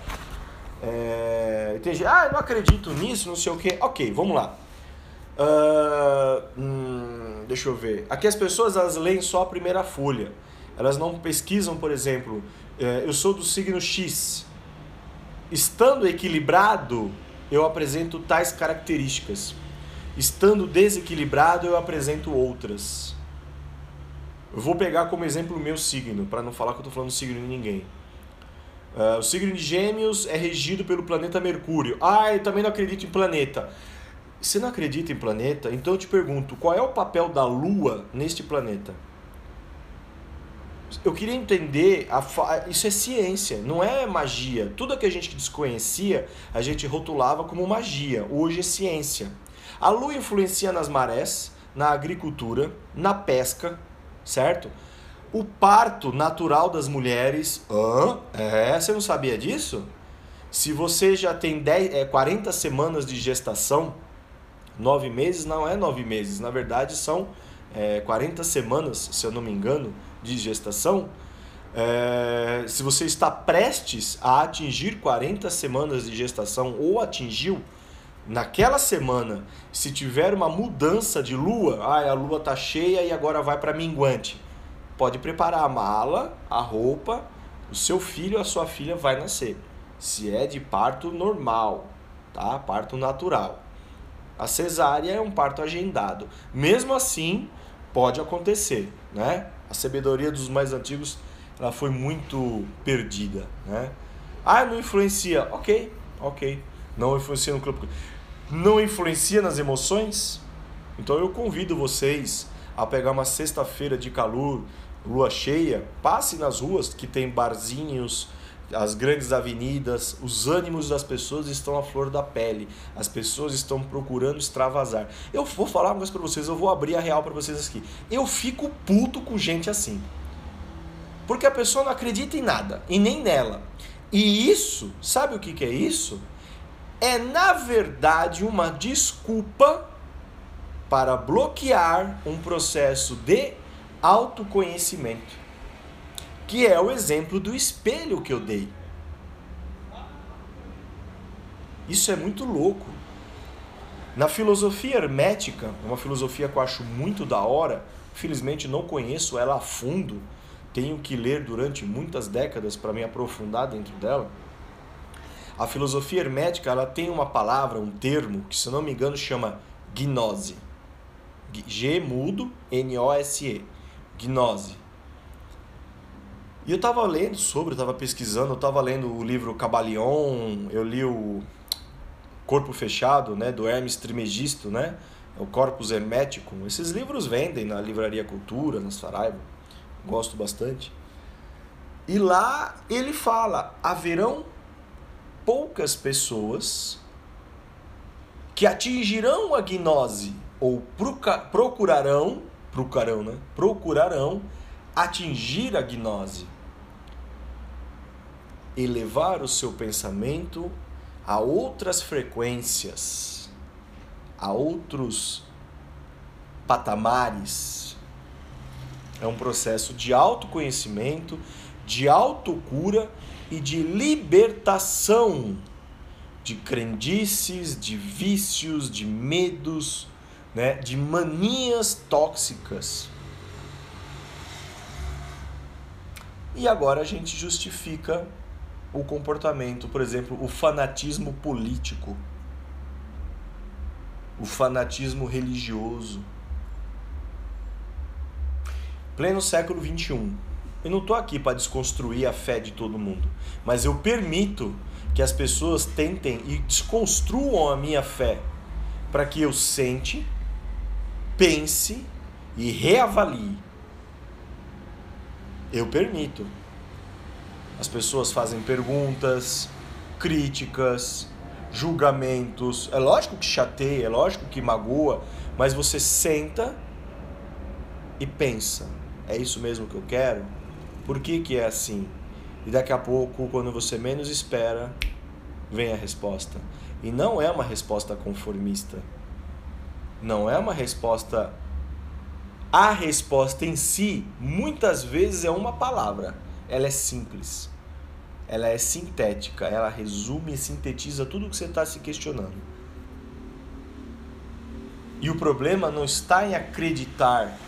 É, tem gente, ah, eu não acredito nisso, não sei o que. Ok, vamos lá. Uh, hum, deixa eu ver. Aqui as pessoas elas leem só a primeira folha. Elas não pesquisam, por exemplo, eh, eu sou do signo X. Estando equilibrado, eu apresento tais características. Estando desequilibrado, eu apresento outras. Eu vou pegar como exemplo o meu signo, para não falar que eu estou falando signo de ninguém. Uh, o signo de Gêmeos é regido pelo planeta Mercúrio. Ah, eu também não acredito em planeta. Você não acredita em planeta? Então eu te pergunto, qual é o papel da Lua neste planeta? Eu queria entender, fa... isso é ciência, não é magia. Tudo que a gente desconhecia, a gente rotulava como magia. Hoje é ciência. A Lua influencia nas marés, na agricultura, na pesca, certo? O parto natural das mulheres. Hã? É, você não sabia disso? Se você já tem 10, é, 40 semanas de gestação, nove meses não é nove meses, na verdade são é, 40 semanas, se eu não me engano, de gestação. É, se você está prestes a atingir 40 semanas de gestação ou atingiu, naquela semana, se tiver uma mudança de lua, ah, a lua está cheia e agora vai para minguante, pode preparar a mala, a roupa, o seu filho, a sua filha vai nascer. Se é de parto normal, tá? Parto natural. A cesárea é um parto agendado. Mesmo assim, pode acontecer, né? A sabedoria dos mais antigos, ela foi muito perdida, né? Ah, não influencia. OK, OK. Não influencia no corpo. Não influencia nas emoções? Então eu convido vocês a pegar uma sexta-feira de calor, lua cheia, passe nas ruas que tem barzinhos, as grandes avenidas, os ânimos das pessoas estão à flor da pele. As pessoas estão procurando extravasar. Eu vou falar uma coisa para vocês, eu vou abrir a real para vocês aqui. Eu fico puto com gente assim. Porque a pessoa não acredita em nada, e nem nela. E isso, sabe o que, que é isso? É na verdade uma desculpa para bloquear um processo de autoconhecimento que é o exemplo do espelho que eu dei. Isso é muito louco. Na filosofia hermética, uma filosofia que eu acho muito da hora, felizmente não conheço ela a fundo, tenho que ler durante muitas décadas para me aprofundar dentro dela. A filosofia hermética ela tem uma palavra, um termo, que se não me engano chama gnose. G mudo, N-O-S-E. Gnose e eu estava lendo sobre, eu estava pesquisando, eu estava lendo o livro Cabalion, eu li o Corpo Fechado, né, do Hermes Trimegisto, né, o Corpus Hermético. Esses livros vendem na Livraria Cultura, na Saraiva. Gosto bastante. E lá ele fala: haverão poucas pessoas que atingirão a gnose ou procurarão, procurarão, né? Procurarão atingir a gnose elevar o seu pensamento a outras frequências, a outros patamares. É um processo de autoconhecimento, de autocura e de libertação de crendices, de vícios, de medos, né, de manias tóxicas. E agora a gente justifica o comportamento, por exemplo, o fanatismo político, o fanatismo religioso. Pleno século XXI. Eu não estou aqui para desconstruir a fé de todo mundo, mas eu permito que as pessoas tentem e desconstruam a minha fé para que eu sente, pense e reavalie. Eu permito. As pessoas fazem perguntas, críticas, julgamentos. É lógico que chateia, é lógico que magoa, mas você senta e pensa: é isso mesmo que eu quero? Por que, que é assim? E daqui a pouco, quando você menos espera, vem a resposta. E não é uma resposta conformista. Não é uma resposta. A resposta em si, muitas vezes, é uma palavra ela é simples. Ela é sintética, ela resume e sintetiza tudo o que você está se questionando. E o problema não está em acreditar.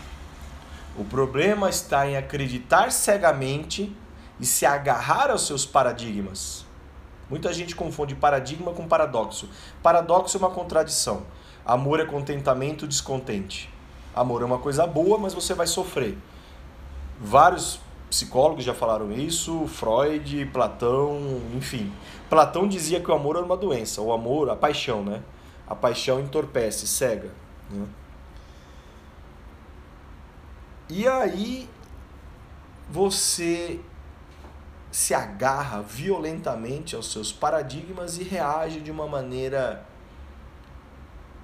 O problema está em acreditar cegamente e se agarrar aos seus paradigmas. Muita gente confunde paradigma com paradoxo. Paradoxo é uma contradição. Amor é contentamento, descontente. Amor é uma coisa boa, mas você vai sofrer. Vários psicólogos já falaram isso, Freud, Platão, enfim. Platão dizia que o amor era uma doença, o amor, a paixão, né? A paixão entorpece, cega. Né? E aí você se agarra violentamente aos seus paradigmas e reage de uma maneira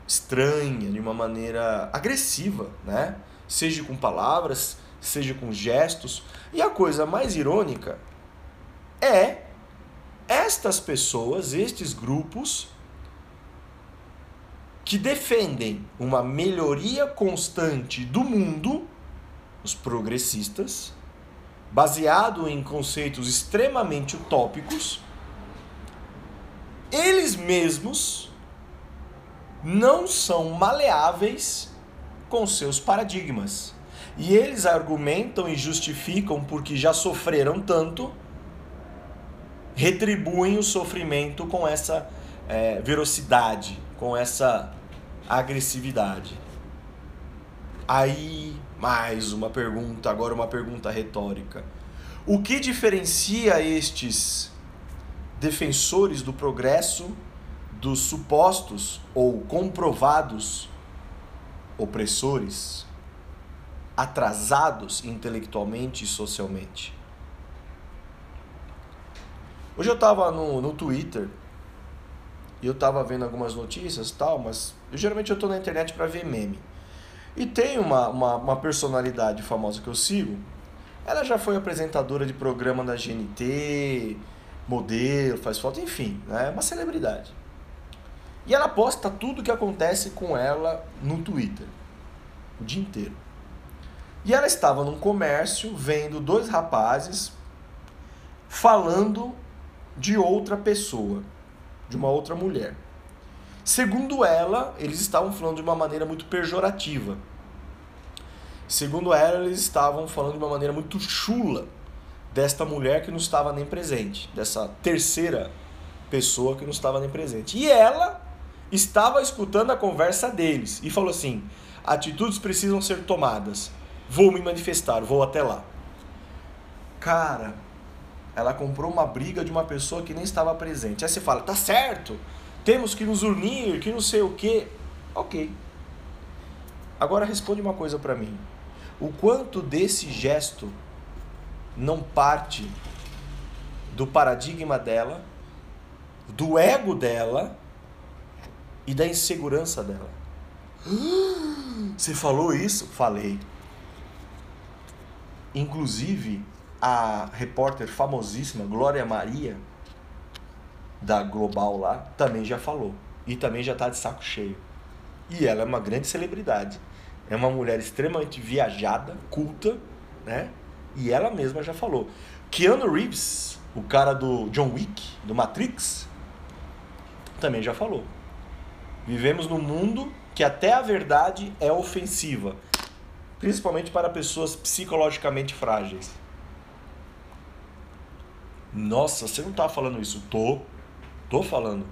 estranha, de uma maneira agressiva, né? Seja com palavras, seja com gestos. E a coisa mais irônica é estas pessoas, estes grupos, que defendem uma melhoria constante do mundo, os progressistas, baseado em conceitos extremamente utópicos, eles mesmos não são maleáveis com seus paradigmas. E eles argumentam e justificam porque já sofreram tanto, retribuem o sofrimento com essa é, velocidade, com essa agressividade. Aí, mais uma pergunta, agora uma pergunta retórica. O que diferencia estes defensores do progresso dos supostos ou comprovados opressores? atrasados intelectualmente e socialmente. Hoje eu estava no, no Twitter e eu estava vendo algumas notícias e tal, mas eu, geralmente eu estou na internet para ver meme. E tem uma, uma, uma, personalidade famosa que eu sigo, ela já foi apresentadora de programa da GNT, modelo, faz foto, enfim, é né? uma celebridade. E ela posta tudo que acontece com ela no Twitter, o dia inteiro. E ela estava num comércio vendo dois rapazes falando de outra pessoa, de uma outra mulher. Segundo ela, eles estavam falando de uma maneira muito pejorativa. Segundo ela, eles estavam falando de uma maneira muito chula desta mulher que não estava nem presente, dessa terceira pessoa que não estava nem presente. E ela estava escutando a conversa deles e falou assim: atitudes precisam ser tomadas. Vou me manifestar, vou até lá. Cara, ela comprou uma briga de uma pessoa que nem estava presente. Aí você fala, tá certo, temos que nos unir, que não sei o quê. Ok. Agora responde uma coisa para mim. O quanto desse gesto não parte do paradigma dela, do ego dela e da insegurança dela. Você falou isso? Falei. Inclusive, a repórter famosíssima Glória Maria, da Global lá, também já falou. E também já está de saco cheio. E ela é uma grande celebridade. É uma mulher extremamente viajada, culta, né? E ela mesma já falou. Keanu Reeves, o cara do John Wick, do Matrix, também já falou. Vivemos num mundo que até a verdade é ofensiva principalmente para pessoas psicologicamente frágeis. Nossa, você não está falando isso? Tô. Tô falando.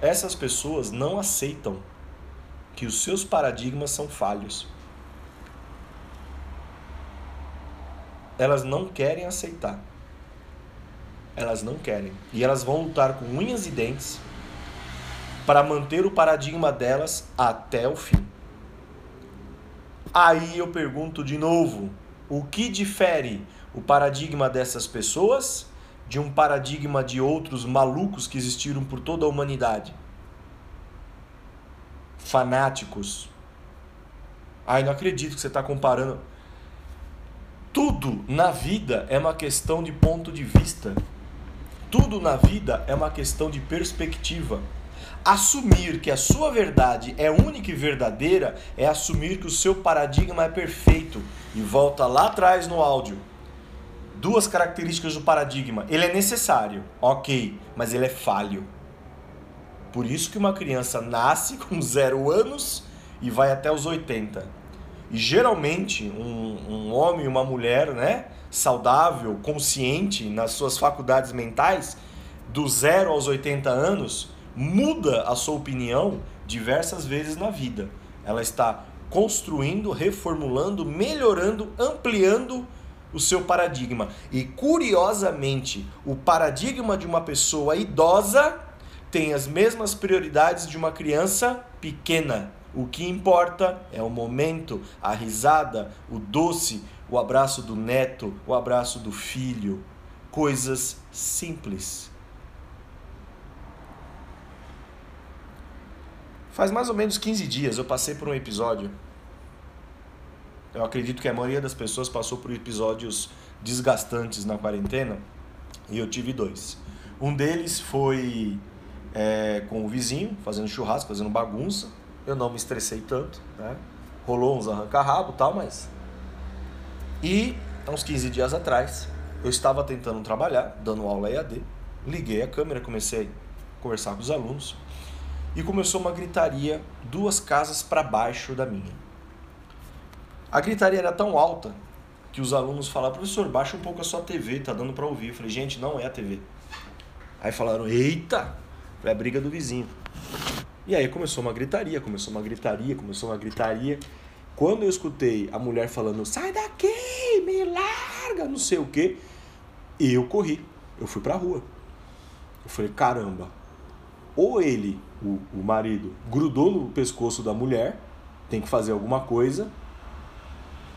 Essas pessoas não aceitam que os seus paradigmas são falhos. Elas não querem aceitar. Elas não querem. E elas vão lutar com unhas e dentes para manter o paradigma delas até o fim. Aí eu pergunto de novo: o que difere o paradigma dessas pessoas de um paradigma de outros malucos que existiram por toda a humanidade? Fanáticos. Ai, não acredito que você está comparando. Tudo na vida é uma questão de ponto de vista. Tudo na vida é uma questão de perspectiva. Assumir que a sua verdade é única e verdadeira é assumir que o seu paradigma é perfeito. E volta lá atrás no áudio. Duas características do paradigma. Ele é necessário, ok, mas ele é falho. Por isso que uma criança nasce com zero anos e vai até os 80. E geralmente um, um homem e uma mulher, né, saudável, consciente nas suas faculdades mentais, do zero aos 80 anos, muda a sua opinião diversas vezes na vida. Ela está construindo, reformulando, melhorando, ampliando o seu paradigma. E curiosamente, o paradigma de uma pessoa idosa tem as mesmas prioridades de uma criança pequena. O que importa é o momento, a risada, o doce, o abraço do neto, o abraço do filho. Coisas simples. Faz mais ou menos 15 dias eu passei por um episódio. Eu acredito que a maioria das pessoas passou por episódios desgastantes na quarentena e eu tive dois. Um deles foi é, com o vizinho, fazendo churrasco, fazendo bagunça. Eu não me estressei tanto, né? Rolou uns arranca-rabo e tal, mas. E, há uns 15 dias atrás, eu estava tentando trabalhar, dando aula EAD. Liguei a câmera, comecei a conversar com os alunos e começou uma gritaria duas casas para baixo da minha. A gritaria era tão alta que os alunos falaram: professor, baixa um pouco a sua TV, tá dando para ouvir. Eu falei: gente, não é a TV. Aí falaram: eita, é a briga do vizinho. E aí começou uma gritaria, começou uma gritaria, começou uma gritaria. Quando eu escutei a mulher falando: sai daqui, me larga, não sei o que, eu corri, eu fui pra rua. Eu falei: caramba, ou ele o, o marido grudou no pescoço da mulher, tem que fazer alguma coisa,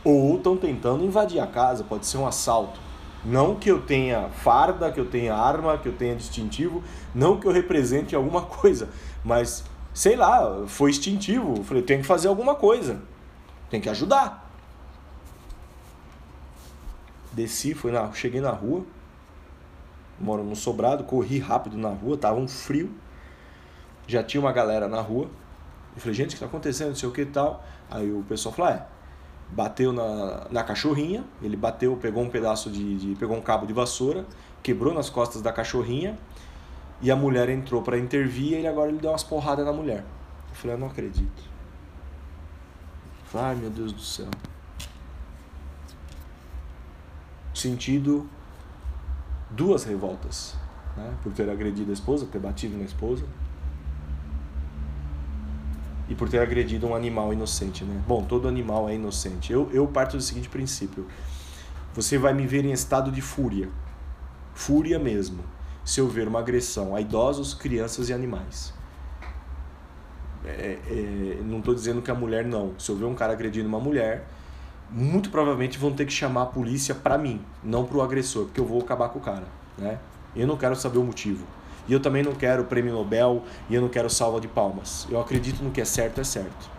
ou estão tentando invadir a casa, pode ser um assalto. Não que eu tenha farda, que eu tenha arma, que eu tenha distintivo, não que eu represente alguma coisa, mas sei lá, foi instintivo. Falei, tenho que fazer alguma coisa, tem que ajudar. Desci, fui na, cheguei na rua, moro no sobrado, corri rápido na rua, tava um frio, já tinha uma galera na rua. Eu falei, gente, o que está acontecendo? Não sei o que e tal. Aí o pessoal falou, é, bateu na, na cachorrinha, ele bateu, pegou um pedaço de, de, pegou um cabo de vassoura, quebrou nas costas da cachorrinha e a mulher entrou para intervir e ele agora ele deu umas porradas na mulher. Eu falei, eu não acredito. Ai meu Deus do céu. Sentido duas revoltas, né? Por ter agredido a esposa, ter batido na esposa e por ter agredido um animal inocente, né? Bom, todo animal é inocente. Eu, eu parto do seguinte princípio: você vai me ver em estado de fúria, fúria mesmo, se eu ver uma agressão a idosos, crianças e animais. É, é, não estou dizendo que a mulher não. Se eu ver um cara agredindo uma mulher, muito provavelmente vão ter que chamar a polícia para mim, não para o agressor, porque eu vou acabar com o cara, né? Eu não quero saber o motivo. E eu também não quero prêmio Nobel e eu não quero salva de palmas. Eu acredito no que é certo, é certo.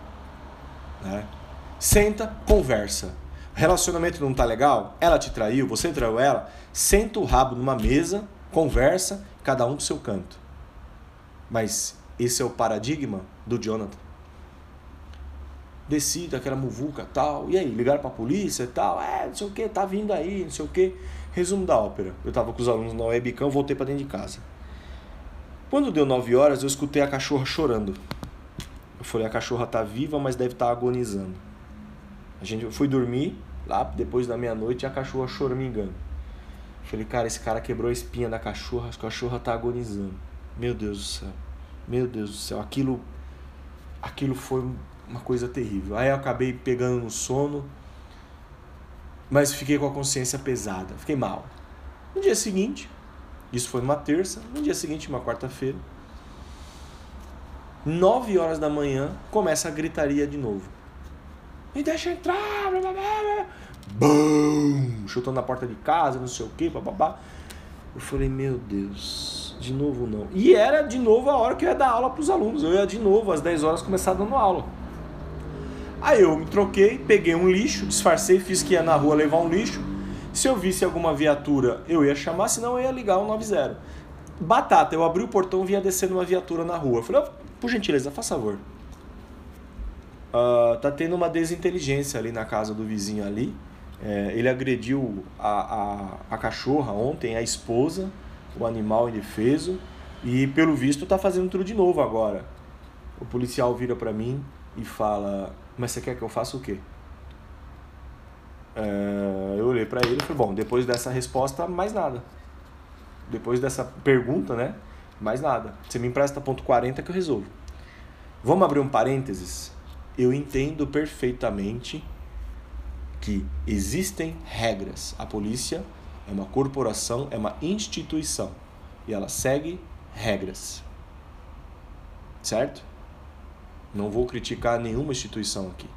Né? Senta, conversa. Relacionamento não tá legal? Ela te traiu, você traiu ela? Senta o rabo numa mesa, conversa, cada um pro seu canto. Mas esse é o paradigma do Jonathan. Decida aquela muvuca tal. E aí, ligaram pra polícia e tal. É, não sei o que, tá vindo aí, não sei o que. Resumo da ópera. Eu tava com os alunos na webcam, voltei para dentro de casa. Quando deu 9 horas, eu escutei a cachorra chorando. Eu falei, a cachorra tá viva, mas deve estar tá agonizando. A gente, eu fui dormir lá depois da meia-noite e a cachorra choramingando. Eu falei, cara, esse cara quebrou a espinha da cachorra, a cachorra tá agonizando. Meu Deus do céu. Meu Deus do céu. Aquilo, aquilo foi uma coisa terrível. Aí eu acabei pegando no sono, mas fiquei com a consciência pesada. Fiquei mal. No dia seguinte, isso foi numa terça. No dia seguinte, uma quarta-feira, 9 horas da manhã, começa a gritaria de novo. Me deixa entrar! Blá, blá, blá. Bum! Chutando na porta de casa, não sei o que, babá. Eu falei, meu Deus, de novo não. E era de novo a hora que eu ia dar aula para os alunos. Eu ia de novo, às 10 horas, começar dando aula. Aí eu me troquei, peguei um lixo, disfarcei, fiz que ia na rua levar um lixo se eu visse alguma viatura, eu ia chamar, senão eu ia ligar o 90. Batata, eu abri o portão e vinha descendo uma viatura na rua. Eu falei, oh, por gentileza, faça favor. Uh, tá tendo uma desinteligência ali na casa do vizinho ali. É, ele agrediu a, a, a cachorra ontem, a esposa, o animal indefeso. E pelo visto tá fazendo tudo de novo agora. O policial vira para mim e fala: Mas você quer que eu faça o quê? É, eu olhei para ele e falei, bom, depois dessa resposta, mais nada. Depois dessa pergunta, né? Mais nada. Você me empresta ponto 40 que eu resolvo. Vamos abrir um parênteses? Eu entendo perfeitamente que existem regras. A polícia é uma corporação, é uma instituição. E ela segue regras. Certo? Não vou criticar nenhuma instituição aqui.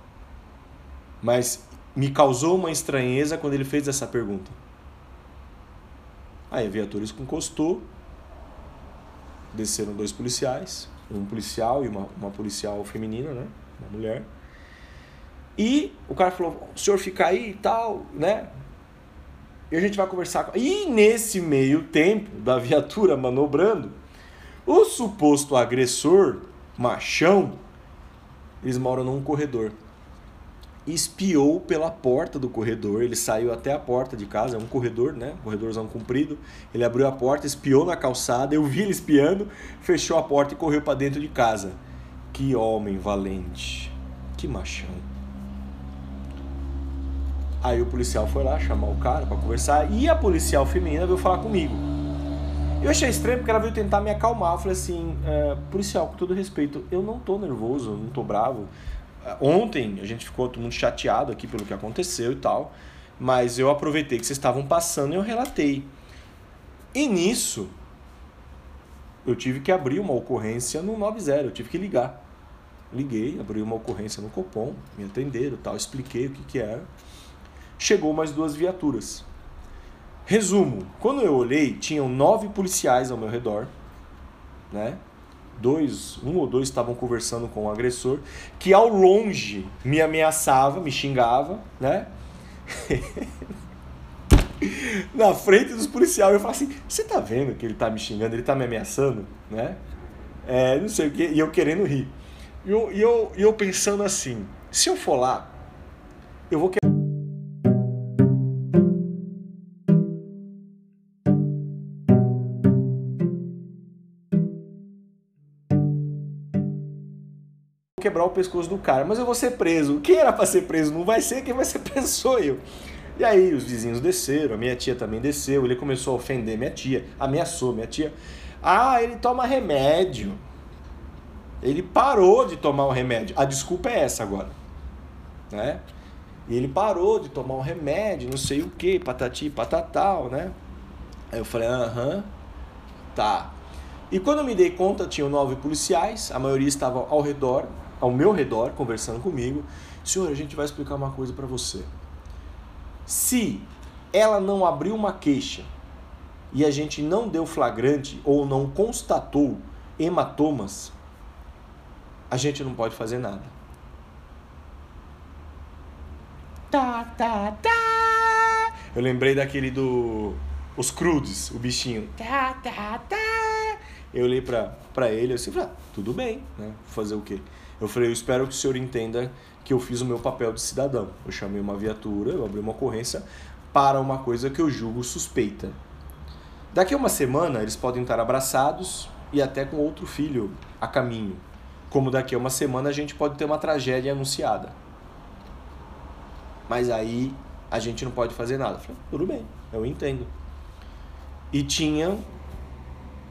Mas me causou uma estranheza quando ele fez essa pergunta. Aí a viatura encostou, desceram dois policiais, um policial e uma, uma policial feminina, né? Uma mulher. E o cara falou: o senhor fica aí e tal, né? E a gente vai conversar. E nesse meio tempo da viatura manobrando, o suposto agressor, machão, eles moram num corredor espiou pela porta do corredor. Ele saiu até a porta de casa, é um corredor, né? Corredorzão comprido. Ele abriu a porta, espiou na calçada. Eu vi ele espiando, fechou a porta e correu para dentro de casa. Que homem valente, que machão. Aí o policial foi lá chamar o cara para conversar e a policial feminina veio falar comigo. Eu achei estranho porque ela veio tentar me acalmar. Eu falei assim, é, policial, com todo respeito, eu não tô nervoso, não tô bravo. Ontem a gente ficou todo mundo chateado aqui pelo que aconteceu e tal, mas eu aproveitei que vocês estavam passando e eu relatei. E nisso, eu tive que abrir uma ocorrência no 90, eu tive que ligar. Liguei, abri uma ocorrência no Copom, me atenderam tal, expliquei o que, que era. Chegou mais duas viaturas. Resumo: quando eu olhei, tinham nove policiais ao meu redor, né? Dois, um ou dois estavam conversando com o agressor, que ao longe me ameaçava, me xingava, né? Na frente dos policiais, eu falei assim: você tá vendo que ele tá me xingando, ele tá me ameaçando, né? É, não sei o que, e eu querendo rir. E eu, eu, eu pensando assim: se eu for lá, eu vou quebrar o pescoço do cara, mas eu vou ser preso. Quem era para ser preso não vai ser, quem vai ser preso sou eu. E aí os vizinhos desceram, a minha tia também desceu, ele começou a ofender minha tia, ameaçou minha tia. Ah, ele toma remédio. Ele parou de tomar o remédio. A desculpa é essa agora. Né? E ele parou de tomar o remédio, não sei o que, patati, patatal, né? Aí eu falei, aham, tá. E quando eu me dei conta, tinham nove policiais, a maioria estava ao redor, ao meu redor, conversando comigo. Senhor, a gente vai explicar uma coisa para você. Se ela não abriu uma queixa e a gente não deu flagrante ou não constatou hematomas, a gente não pode fazer nada. Tá, tá, tá. Eu lembrei daquele do os crudes, o bichinho. Tá, tá, tá. Eu olhei pra, pra ele assim, falei, ah, tudo bem, né? Fazer o quê? Eu falei, eu espero que o senhor entenda que eu fiz o meu papel de cidadão. Eu chamei uma viatura, eu abri uma ocorrência para uma coisa que eu julgo suspeita. Daqui a uma semana eles podem estar abraçados e até com outro filho a caminho. Como daqui a uma semana a gente pode ter uma tragédia anunciada. Mas aí a gente não pode fazer nada. Eu falei, tudo bem, eu entendo. E tinha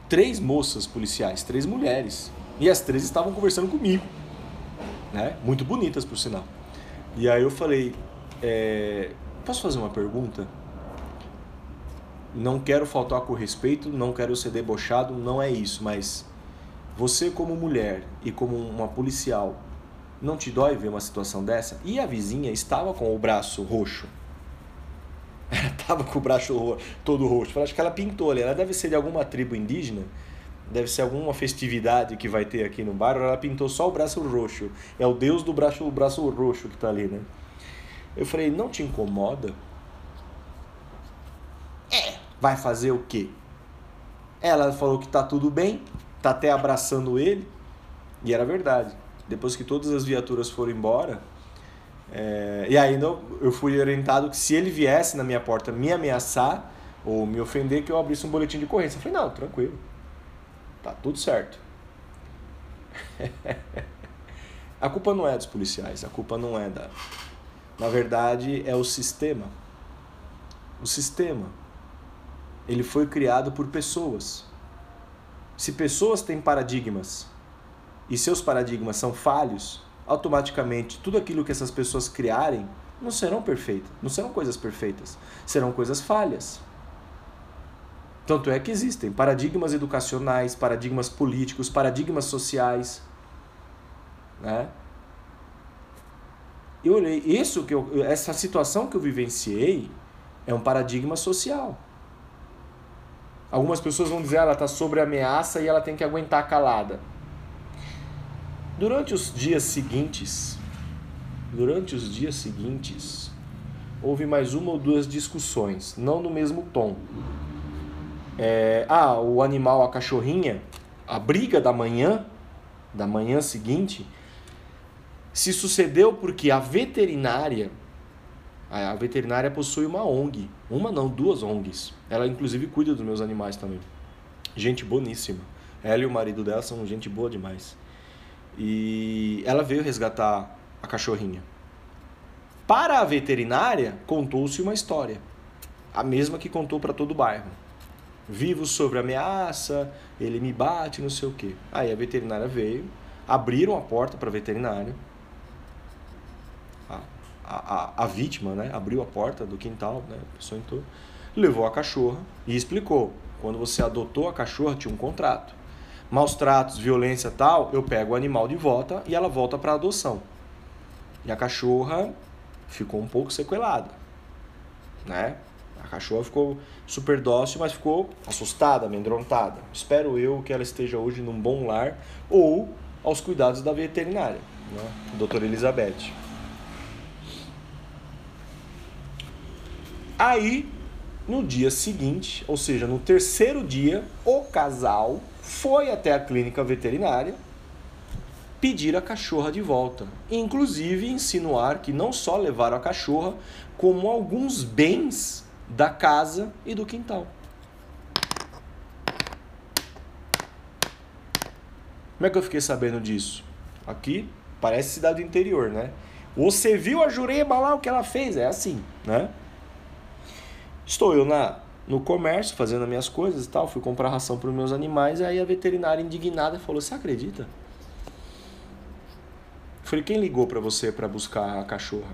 três moças policiais, três mulheres. E as três estavam conversando comigo né? Muito bonitas, por sinal. E aí eu falei, é, posso fazer uma pergunta? Não quero faltar com respeito, não quero ser debochado, não é isso, mas você como mulher e como uma policial, não te dói ver uma situação dessa? E a vizinha estava com o braço roxo. Ela estava com o braço todo roxo. Acho que ela pintou ali. Ela deve ser de alguma tribo indígena deve ser alguma festividade que vai ter aqui no bairro, ela pintou só o braço roxo. É o deus do braço, o braço roxo que está ali, né? Eu falei, não te incomoda? É. Vai fazer o quê? Ela falou que tá tudo bem, tá até abraçando ele, e era verdade. Depois que todas as viaturas foram embora, é... e ainda eu fui orientado que se ele viesse na minha porta me ameaçar ou me ofender, que eu abrisse um boletim de ocorrência. Eu falei, não, tranquilo. Tá tudo certo. a culpa não é dos policiais, a culpa não é da. Na verdade, é o sistema. O sistema. Ele foi criado por pessoas. Se pessoas têm paradigmas e seus paradigmas são falhos, automaticamente tudo aquilo que essas pessoas criarem não serão perfeitas, não serão coisas perfeitas, serão coisas falhas. Tanto é que existem paradigmas educacionais, paradigmas políticos, paradigmas sociais. Né? Eu olhei, isso que eu, essa situação que eu vivenciei é um paradigma social. Algumas pessoas vão dizer, ah, ela está sob ameaça e ela tem que aguentar calada. Durante os dias seguintes, durante os dias seguintes, houve mais uma ou duas discussões, não no mesmo tom, é, ah, o animal, a cachorrinha, a briga da manhã, da manhã seguinte, se sucedeu porque a veterinária, a veterinária possui uma ONG, uma não, duas ONGs. Ela inclusive cuida dos meus animais também. Gente boníssima. Ela e o marido dela são gente boa demais. E ela veio resgatar a cachorrinha. Para a veterinária, contou-se uma história. A mesma que contou para todo o bairro vivo sobre ameaça, ele me bate, não sei o quê. Aí a veterinária veio, abriram a porta para a veterinária. A, a, a, vítima né, abriu a porta do quintal, né, a pessoa entrou, levou a cachorra e explicou. Quando você adotou a cachorra, tinha um contrato. Maus tratos, violência tal, eu pego o animal de volta e ela volta para adoção. E a cachorra ficou um pouco sequelada, né? cachorra ficou super dócil, mas ficou assustada, amedrontada. Espero eu que ela esteja hoje num bom lar ou aos cuidados da veterinária, né? doutora Elizabeth. Aí, no dia seguinte, ou seja, no terceiro dia, o casal foi até a clínica veterinária pedir a cachorra de volta. Inclusive insinuar que não só levaram a cachorra, como alguns bens da casa e do quintal. Como é que eu fiquei sabendo disso? Aqui parece cidade do interior, né? Você viu a Jurema lá o que ela fez? É assim, né? Estou eu na, no comércio fazendo as minhas coisas e tal, fui comprar ração para os meus animais, e aí a veterinária indignada falou: Você acredita? Falei: Quem ligou para você para buscar a cachorra?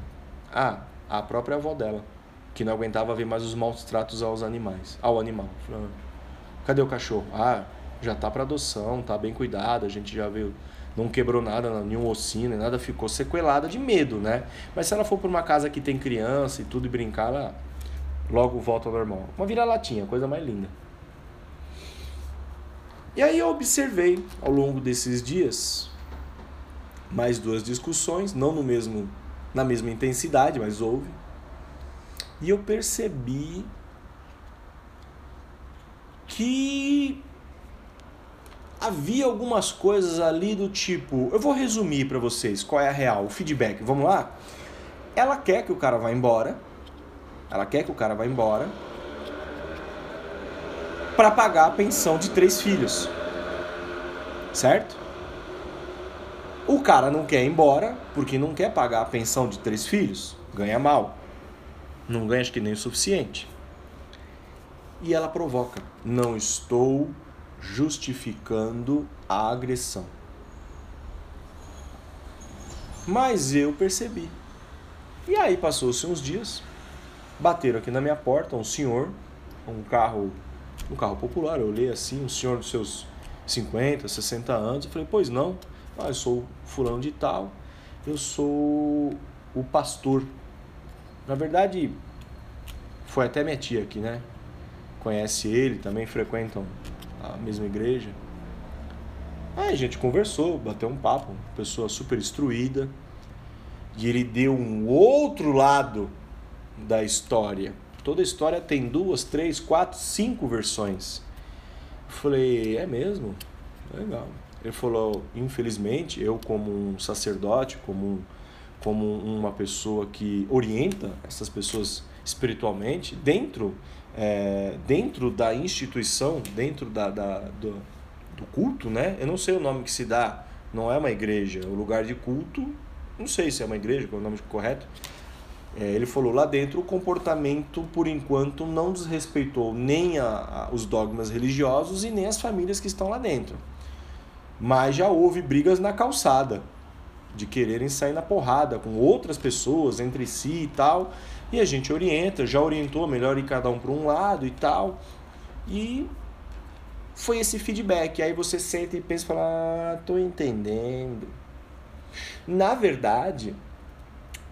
Ah, a própria avó dela que não aguentava ver mais os maus tratos aos animais, ao animal. Cadê o cachorro? Ah, já tá para adoção, tá bem cuidado, a gente já viu, não quebrou nada, nenhum ossinho, nada, ficou sequelada de medo, né? Mas se ela for para uma casa que tem criança e tudo e brincar, ela logo volta ao normal. Uma vira-latinha, coisa mais linda. E aí eu observei ao longo desses dias mais duas discussões, não no mesmo na mesma intensidade, mas houve e eu percebi que havia algumas coisas ali do tipo, eu vou resumir para vocês qual é a real, o feedback. Vamos lá? Ela quer que o cara vá embora. Ela quer que o cara vá embora para pagar a pensão de três filhos. Certo? O cara não quer ir embora porque não quer pagar a pensão de três filhos, ganha mal não ganha acho que nem o suficiente. E ela provoca: não estou justificando a agressão. Mas eu percebi. E aí passou-se uns dias, bateram aqui na minha porta um senhor, um carro, um carro popular, eu olhei assim, um senhor dos seus 50, 60 anos, eu falei, pois não, ah, eu sou fulano de tal, eu sou o pastor na verdade, foi até minha tia aqui, né? Conhece ele, também frequentam a mesma igreja. Aí a gente conversou, bateu um papo, pessoa super instruída. E ele deu um outro lado da história. Toda história tem duas, três, quatro, cinco versões. Eu falei, é mesmo? Legal. Ele falou, infelizmente, eu como um sacerdote, como um como uma pessoa que orienta essas pessoas espiritualmente dentro é, dentro da instituição, dentro da, da do, do, culto, né? Eu não sei o nome que se dá, não é uma igreja, o lugar de culto, não sei se é uma igreja, qual é o nome correto. É, ele falou lá dentro o comportamento, por enquanto, não desrespeitou nem a, a, os dogmas religiosos e nem as famílias que estão lá dentro. Mas já houve brigas na calçada de quererem sair na porrada com outras pessoas, entre si e tal. E a gente orienta, já orientou, melhor ir cada um para um lado e tal. E foi esse feedback. Aí você senta e pensa e fala, ah, tô entendendo. Na verdade,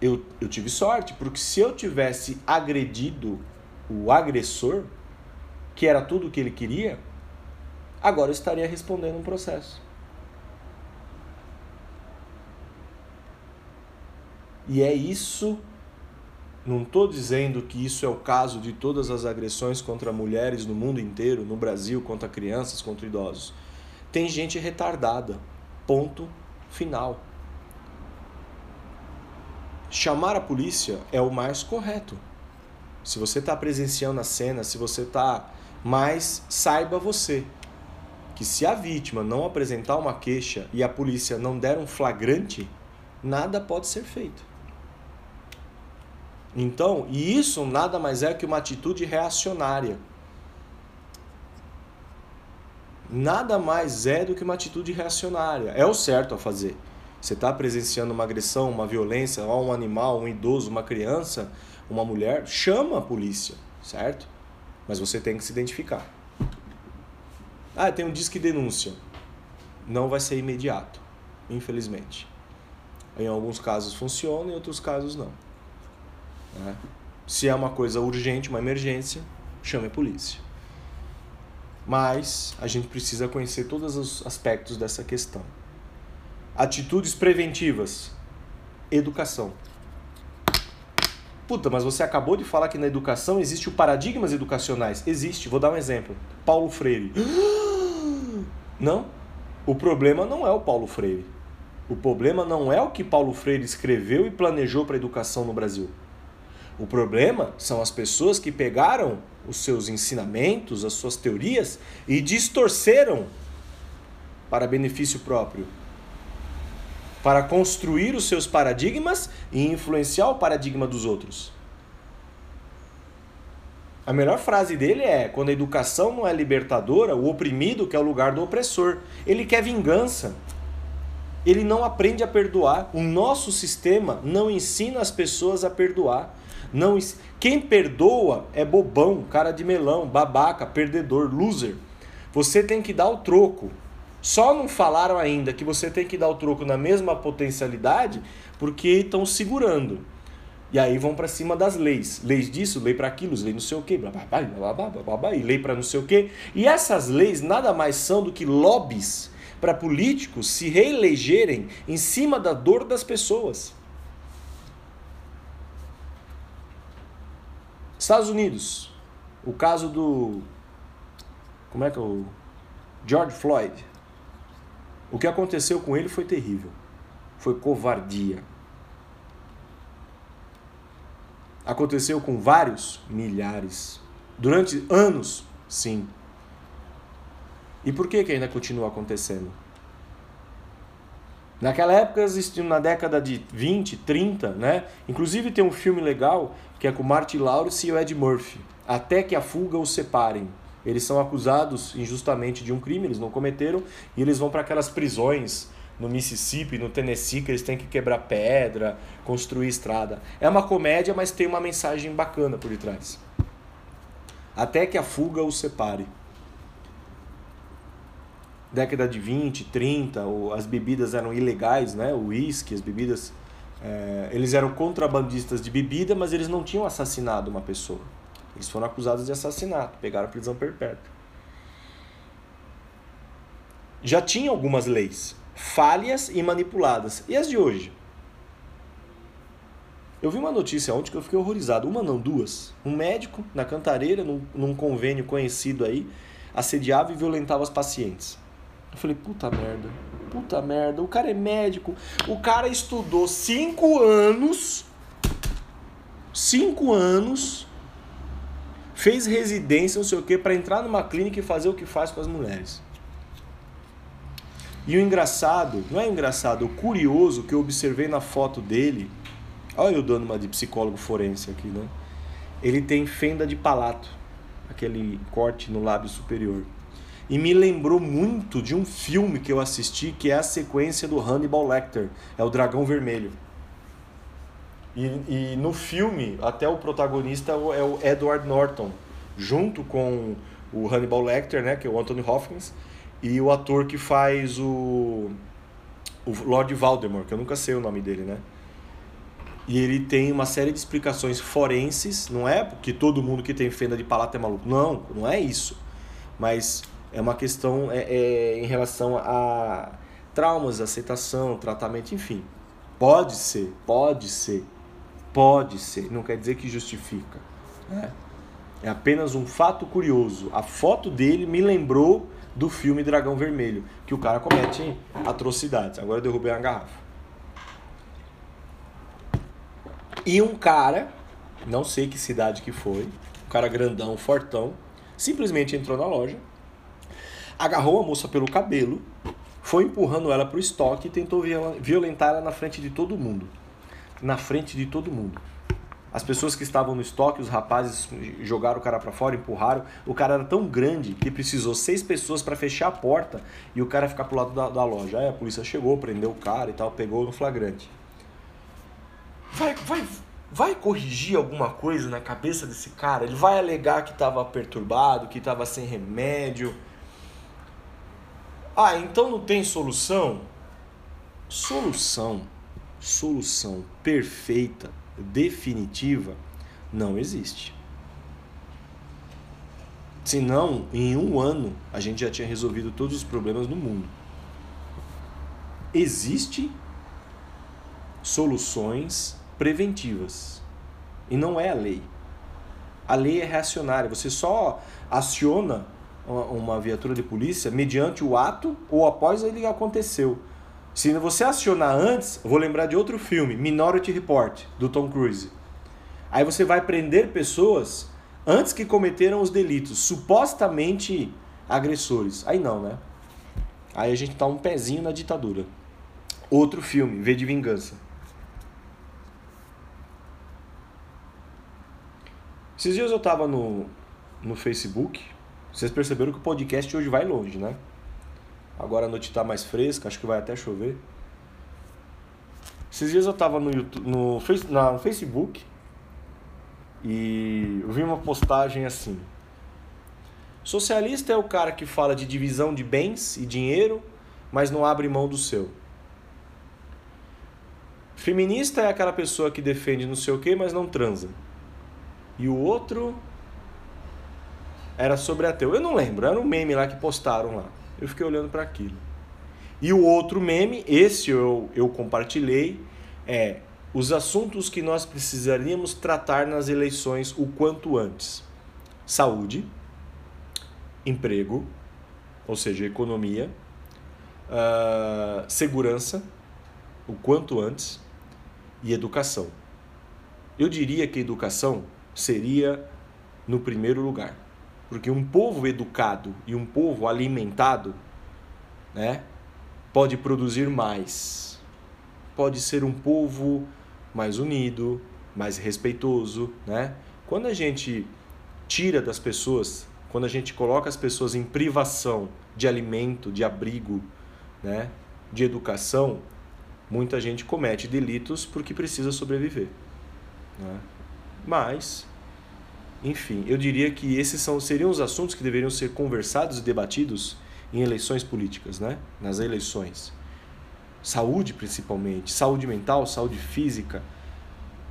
eu, eu tive sorte, porque se eu tivesse agredido o agressor, que era tudo o que ele queria, agora eu estaria respondendo um processo. E é isso, não estou dizendo que isso é o caso de todas as agressões contra mulheres no mundo inteiro, no Brasil, contra crianças, contra idosos. Tem gente retardada. Ponto final. Chamar a polícia é o mais correto. Se você está presenciando a cena, se você está. Mas saiba você que se a vítima não apresentar uma queixa e a polícia não der um flagrante, nada pode ser feito. Então, e isso nada mais é que uma atitude reacionária. Nada mais é do que uma atitude reacionária. É o certo a fazer. Você está presenciando uma agressão, uma violência a um animal, um idoso, uma criança, uma mulher, chama a polícia, certo? Mas você tem que se identificar. Ah, tem um disque denúncia. Não vai ser imediato, infelizmente. Em alguns casos funciona, em outros casos não. Né? Se é uma coisa urgente, uma emergência, chame a polícia. Mas a gente precisa conhecer todos os aspectos dessa questão. Atitudes preventivas. Educação. Puta, mas você acabou de falar que na educação existe o paradigmas educacionais. Existe, vou dar um exemplo. Paulo Freire. Não. O problema não é o Paulo Freire. O problema não é o que Paulo Freire escreveu e planejou para a educação no Brasil. O problema são as pessoas que pegaram os seus ensinamentos, as suas teorias e distorceram para benefício próprio. Para construir os seus paradigmas e influenciar o paradigma dos outros. A melhor frase dele é: quando a educação não é libertadora, o oprimido quer o lugar do opressor. Ele quer vingança. Ele não aprende a perdoar. O nosso sistema não ensina as pessoas a perdoar. Não, quem perdoa é bobão, cara de melão, babaca, perdedor, loser. Você tem que dar o troco. Só não falaram ainda que você tem que dar o troco na mesma potencialidade porque estão segurando. E aí vão para cima das leis. Leis disso, lei para aquilo, lei não sei o quê, blá, blá, blá, blá, blá, blá, e lei para não sei o quê. E essas leis nada mais são do que lobbies para políticos se reelegerem em cima da dor das pessoas. Estados Unidos, o caso do. Como é que é o. George Floyd. O que aconteceu com ele foi terrível. Foi covardia Aconteceu com vários? Milhares. Durante anos? Sim. E por que, que ainda continua acontecendo? Naquela época na década de 20, 30, né? Inclusive tem um filme legal que é com Martin Lawrence e o Ed Murphy, Até que a fuga os separem. Eles são acusados injustamente de um crime, eles não cometeram, e eles vão para aquelas prisões no Mississippi, no Tennessee, que eles têm que quebrar pedra, construir estrada. É uma comédia, mas tem uma mensagem bacana por detrás. Até que a fuga os separe. Década de 20, 30, as bebidas eram ilegais, né? O uísque, as bebidas. É, eles eram contrabandistas de bebida, mas eles não tinham assassinado uma pessoa. Eles foram acusados de assassinato, pegaram prisão perpétua. Já tinha algumas leis, falhas e manipuladas. E as de hoje? Eu vi uma notícia ontem que eu fiquei horrorizado. Uma não, duas. Um médico na Cantareira, num, num convênio conhecido aí, assediava e violentava os pacientes. Eu falei, puta merda, puta merda. O cara é médico. O cara estudou cinco anos. Cinco anos. Fez residência, não sei o que, para entrar numa clínica e fazer o que faz com as mulheres. E o engraçado, não é engraçado, o curioso que eu observei na foto dele, olha eu dando uma de psicólogo forense aqui, né? Ele tem fenda de palato, aquele corte no lábio superior. E me lembrou muito de um filme que eu assisti, que é a sequência do Hannibal Lecter, é o Dragão Vermelho. E, e no filme, até o protagonista é o Edward Norton, junto com o Hannibal Lecter, né, que é o Anthony Hopkins, e o ator que faz o, o Lord Voldemort, que eu nunca sei o nome dele, né? E ele tem uma série de explicações forenses, não é porque todo mundo que tem fenda de palato é maluco. Não, não é isso. Mas é uma questão é, é, em relação a traumas, aceitação, tratamento, enfim. Pode ser, pode ser, pode ser. Não quer dizer que justifica. É, é apenas um fato curioso. A foto dele me lembrou do filme Dragão Vermelho, que o cara comete atrocidades. Agora eu derrubei uma garrafa. E um cara, não sei que cidade que foi, um cara grandão, fortão, simplesmente entrou na loja, agarrou a moça pelo cabelo, foi empurrando ela pro estoque e tentou violentar ela na frente de todo mundo. Na frente de todo mundo. As pessoas que estavam no estoque, os rapazes jogaram o cara para fora, empurraram. O cara era tão grande que precisou seis pessoas para fechar a porta e o cara ficar pro lado da, da loja. Aí a polícia chegou, prendeu o cara e tal, pegou no flagrante. Vai, vai, vai corrigir alguma coisa na cabeça desse cara? Ele vai alegar que estava perturbado, que estava sem remédio. Ah, então não tem solução? Solução, solução perfeita definitiva Não existe. Senão, em um ano, a gente já tinha resolvido todos os problemas do mundo. Existem soluções preventivas. E não é a lei. A lei é reacionária. Você só aciona uma viatura de polícia mediante o ato ou após ele aconteceu. Se você acionar antes, vou lembrar de outro filme, Minority Report, do Tom Cruise. Aí você vai prender pessoas antes que cometeram os delitos, supostamente agressores. Aí não, né? Aí a gente tá um pezinho na ditadura. Outro filme, V de Vingança. Esses dias eu tava no, no Facebook. Vocês perceberam que o podcast hoje vai longe, né? Agora a noite tá mais fresca, acho que vai até chover. Esses dias eu tava no, YouTube, no, no Facebook e eu vi uma postagem assim. Socialista é o cara que fala de divisão de bens e dinheiro, mas não abre mão do seu. Feminista é aquela pessoa que defende não sei o que, mas não transa. E o outro era sobre ateu. Eu não lembro, era um meme lá que postaram lá. Eu fiquei olhando para aquilo. E o outro meme, esse eu, eu compartilhei, é os assuntos que nós precisaríamos tratar nas eleições o quanto antes: saúde, emprego, ou seja, economia, uh, segurança, o quanto antes, e educação. Eu diria que educação seria no primeiro lugar. Porque um povo educado e um povo alimentado né, pode produzir mais. Pode ser um povo mais unido, mais respeitoso. Né? Quando a gente tira das pessoas, quando a gente coloca as pessoas em privação de alimento, de abrigo, né, de educação, muita gente comete delitos porque precisa sobreviver. Né? Mas, enfim, eu diria que esses são, seriam os assuntos que deveriam ser conversados e debatidos em eleições políticas, né? nas eleições. Saúde, principalmente, saúde mental, saúde física.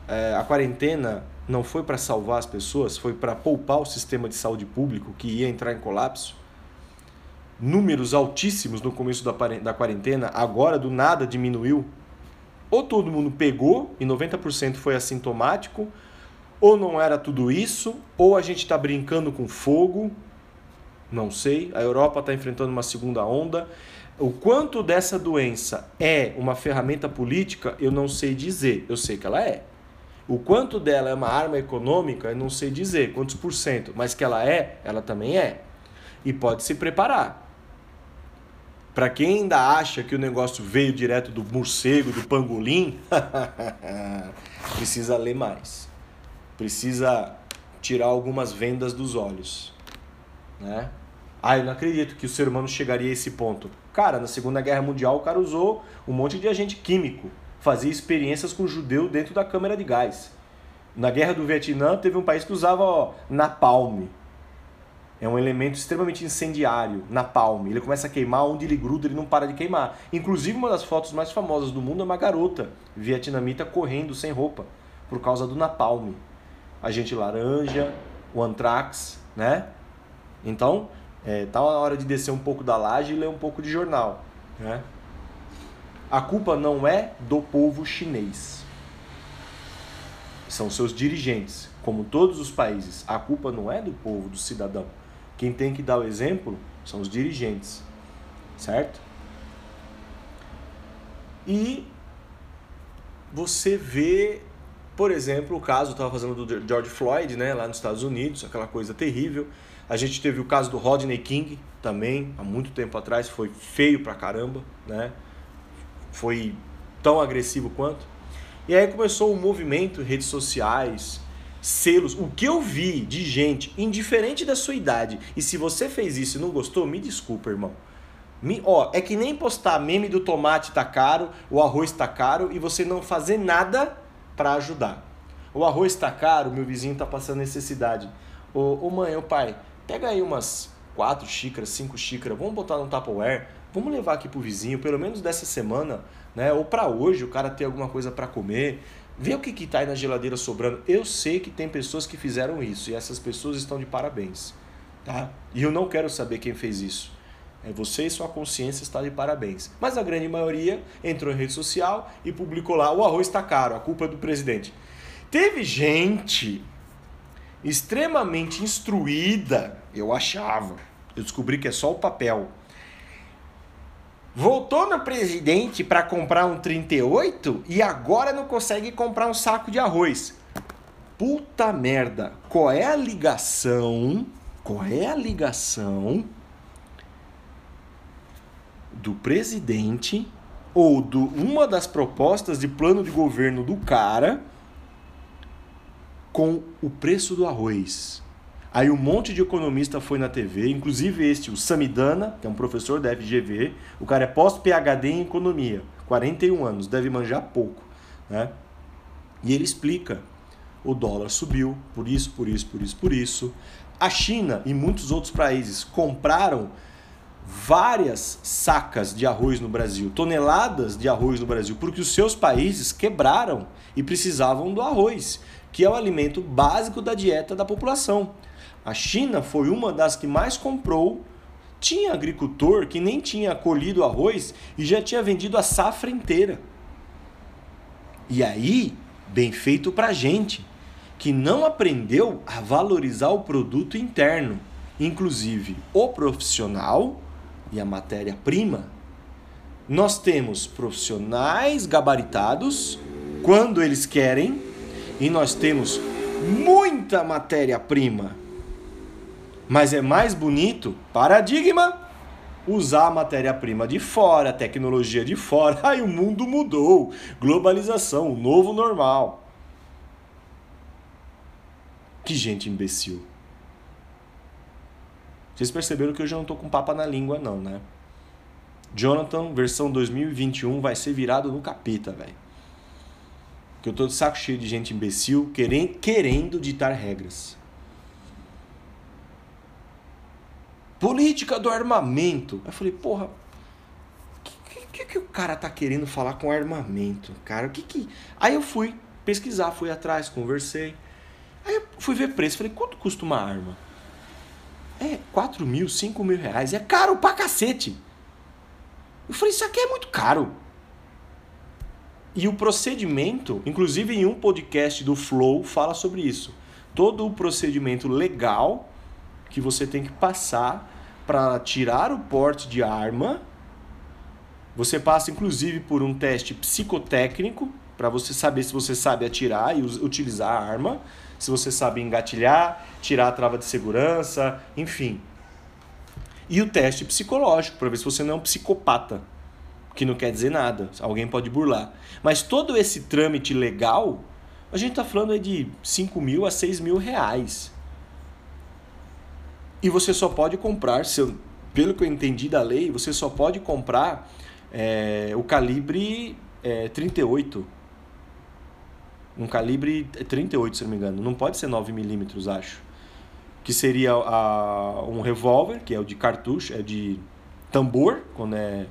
É, a quarentena não foi para salvar as pessoas, foi para poupar o sistema de saúde público que ia entrar em colapso. Números altíssimos no começo da quarentena, agora do nada diminuiu. Ou todo mundo pegou e 90% foi assintomático, ou não era tudo isso, ou a gente está brincando com fogo, não sei. A Europa está enfrentando uma segunda onda. O quanto dessa doença é uma ferramenta política, eu não sei dizer. Eu sei que ela é. O quanto dela é uma arma econômica, eu não sei dizer quantos por cento, mas que ela é, ela também é. E pode se preparar. Para quem ainda acha que o negócio veio direto do morcego, do pangolim, precisa ler mais precisa tirar algumas vendas dos olhos, né? Ah, eu não acredito que o ser humano chegaria a esse ponto. Cara, na Segunda Guerra Mundial o cara usou um monte de agente químico, fazia experiências com judeu dentro da câmara de gás. Na Guerra do Vietnã teve um país que usava ó, napalm. É um elemento extremamente incendiário, napalm. Ele começa a queimar, onde ele gruda, ele não para de queimar. Inclusive, uma das fotos mais famosas do mundo é uma garota vietnamita correndo sem roupa por causa do napalm. Agente Laranja, o Anthrax, né? Então, é, tá na hora de descer um pouco da laje e ler um pouco de jornal, né? A culpa não é do povo chinês. São seus dirigentes, como todos os países. A culpa não é do povo, do cidadão. Quem tem que dar o exemplo são os dirigentes, certo? E você vê por exemplo, o caso, estava fazendo do George Floyd, né, lá nos Estados Unidos, aquela coisa terrível. A gente teve o caso do Rodney King também, há muito tempo atrás, foi feio pra caramba, né? Foi tão agressivo quanto. E aí começou o um movimento, redes sociais, selos. O que eu vi de gente, indiferente da sua idade, e se você fez isso e não gostou, me desculpa, irmão. Me, ó, é que nem postar meme do tomate tá caro, o arroz tá caro e você não fazer nada para ajudar. O arroz está caro, meu vizinho está passando necessidade. Ô, ô mãe, ô pai, pega aí umas quatro xícaras, cinco xícaras, vamos botar no Tupperware, vamos levar aqui pro vizinho, pelo menos dessa semana, né? Ou para hoje, o cara ter alguma coisa para comer. Vê o que está aí na geladeira sobrando. Eu sei que tem pessoas que fizeram isso e essas pessoas estão de parabéns. Tá? E eu não quero saber quem fez isso. É você e sua consciência está de parabéns. Mas a grande maioria entrou em rede social e publicou lá: o arroz está caro, a culpa é do presidente. Teve gente extremamente instruída, eu achava. Eu descobri que é só o papel. Voltou no presidente para comprar um 38 e agora não consegue comprar um saco de arroz. Puta merda. Qual é a ligação? Qual é a ligação do presidente ou do uma das propostas de plano de governo do cara com o preço do arroz. Aí um monte de economista foi na TV, inclusive este, o Samidana, que é um professor da FGV, o cara é pós-PhD em economia, 41 anos, deve manjar pouco, né? E ele explica: o dólar subiu por isso, por isso, por isso, por isso. A China e muitos outros países compraram várias sacas de arroz no Brasil, toneladas de arroz no Brasil, porque os seus países quebraram e precisavam do arroz, que é o alimento básico da dieta da população. A China foi uma das que mais comprou. Tinha agricultor que nem tinha colhido arroz e já tinha vendido a safra inteira. E aí, bem feito para gente que não aprendeu a valorizar o produto interno, inclusive o profissional e a matéria-prima. Nós temos profissionais gabaritados quando eles querem e nós temos muita matéria-prima. Mas é mais bonito, paradigma, usar a matéria-prima de fora, a tecnologia de fora. Aí o mundo mudou. Globalização, o novo normal. Que gente imbecil. Vocês perceberam que hoje eu não tô com papa na língua, não, né? Jonathan, versão 2021, vai ser virado no capeta, velho. Que eu tô de saco cheio de gente imbecil querendo, querendo ditar regras. Política do armamento. Eu falei, porra, o que, que, o cara tá querendo falar com armamento, cara? O que que. Aí eu fui pesquisar, fui atrás, conversei. Aí eu fui ver preço. Falei, quanto custa uma arma? É 4 mil, 5 mil reais. É caro pra cacete. Eu falei, isso aqui é muito caro. E o procedimento, inclusive em um podcast do Flow, fala sobre isso. Todo o procedimento legal que você tem que passar para tirar o porte de arma. Você passa inclusive por um teste psicotécnico para você saber se você sabe atirar e utilizar a arma se você sabe engatilhar, tirar a trava de segurança, enfim. E o teste psicológico, para ver se você não é um psicopata, que não quer dizer nada, alguém pode burlar. Mas todo esse trâmite legal, a gente está falando de 5 mil a 6 mil reais. E você só pode comprar, pelo que eu entendi da lei, você só pode comprar é, o calibre é, 38 um calibre 38, se não me engano. Não pode ser 9mm, acho. Que seria a, um revólver, que é o de cartucho, é de tambor, quando é,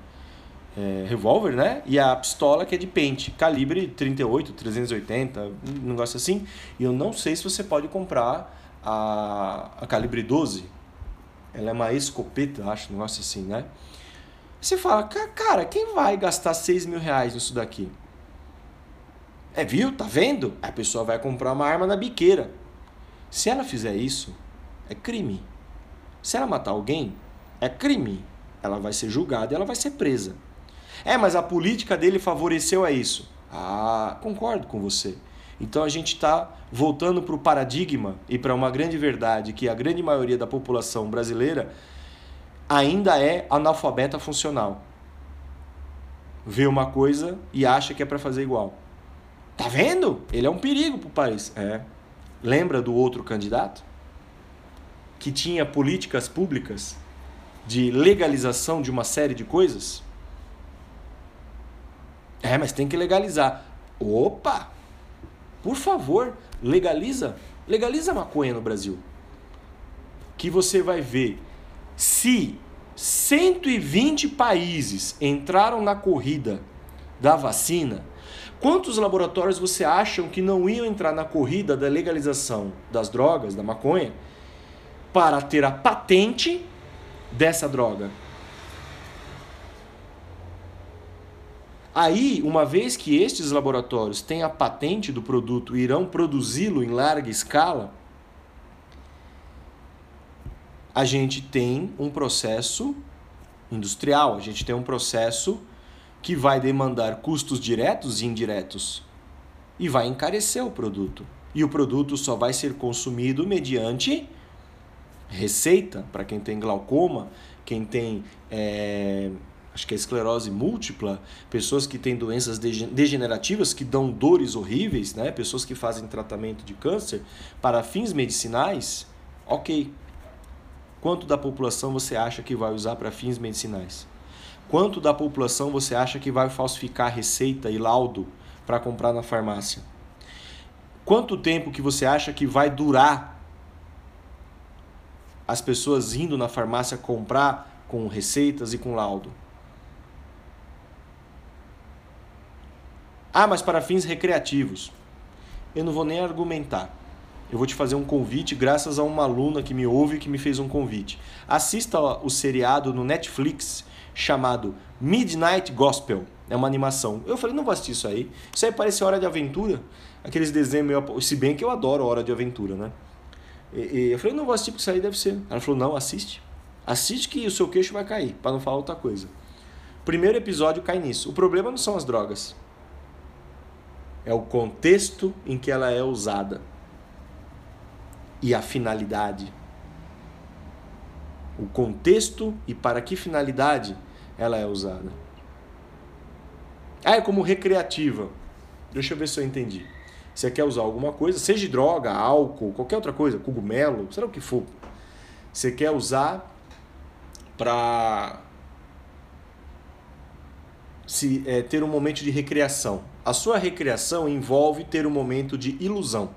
é revólver, né? E a pistola que é de pente, calibre 38, 380, um negócio assim. E eu não sei se você pode comprar a, a calibre 12. Ela é uma escopeta, acho, um negócio assim, né? Você fala, cara, quem vai gastar 6 mil reais nisso daqui? É, viu? Tá vendo? A pessoa vai comprar uma arma na biqueira. Se ela fizer isso, é crime. Se ela matar alguém, é crime. Ela vai ser julgada e ela vai ser presa. É, mas a política dele favoreceu a isso. Ah, concordo com você. Então a gente está voltando para o paradigma e para uma grande verdade que a grande maioria da população brasileira ainda é analfabeta funcional. Vê uma coisa e acha que é para fazer igual. Tá vendo? Ele é um perigo para o país. É. Lembra do outro candidato? Que tinha políticas públicas de legalização de uma série de coisas? É, mas tem que legalizar. Opa! Por favor, legaliza. Legaliza a maconha no Brasil. Que você vai ver se 120 países entraram na corrida da vacina, quantos laboratórios você acham que não iam entrar na corrida da legalização das drogas, da maconha, para ter a patente dessa droga? Aí, uma vez que estes laboratórios têm a patente do produto e irão produzi-lo em larga escala, a gente tem um processo industrial, a gente tem um processo que vai demandar custos diretos e indiretos e vai encarecer o produto. E o produto só vai ser consumido mediante receita para quem tem glaucoma, quem tem é, acho que é esclerose múltipla, pessoas que têm doenças degenerativas que dão dores horríveis, né? pessoas que fazem tratamento de câncer para fins medicinais, ok. Quanto da população você acha que vai usar para fins medicinais? Quanto da população você acha que vai falsificar receita e laudo para comprar na farmácia? Quanto tempo que você acha que vai durar as pessoas indo na farmácia comprar com receitas e com laudo? Ah, mas para fins recreativos. Eu não vou nem argumentar. Eu vou te fazer um convite graças a uma aluna que me ouve e que me fez um convite. Assista o seriado no Netflix chamado Midnight Gospel. É uma animação. Eu falei, não vou assistir isso aí. Isso aí parece Hora de Aventura. Aqueles desenhos meio... Se bem que eu adoro Hora de Aventura, né? E, e eu falei, não vou assistir porque isso aí deve ser. Ela falou, não, assiste. Assiste que o seu queixo vai cair, para não falar outra coisa. Primeiro episódio cai nisso. O problema não são as drogas é o contexto em que ela é usada e a finalidade. O contexto e para que finalidade ela é usada. Ah, é como recreativa. Deixa eu ver se eu entendi. Você quer usar alguma coisa, seja droga, álcool, qualquer outra coisa, cogumelo, será o que for. Você quer usar para se é, ter um momento de recreação. A sua recreação envolve ter um momento de ilusão,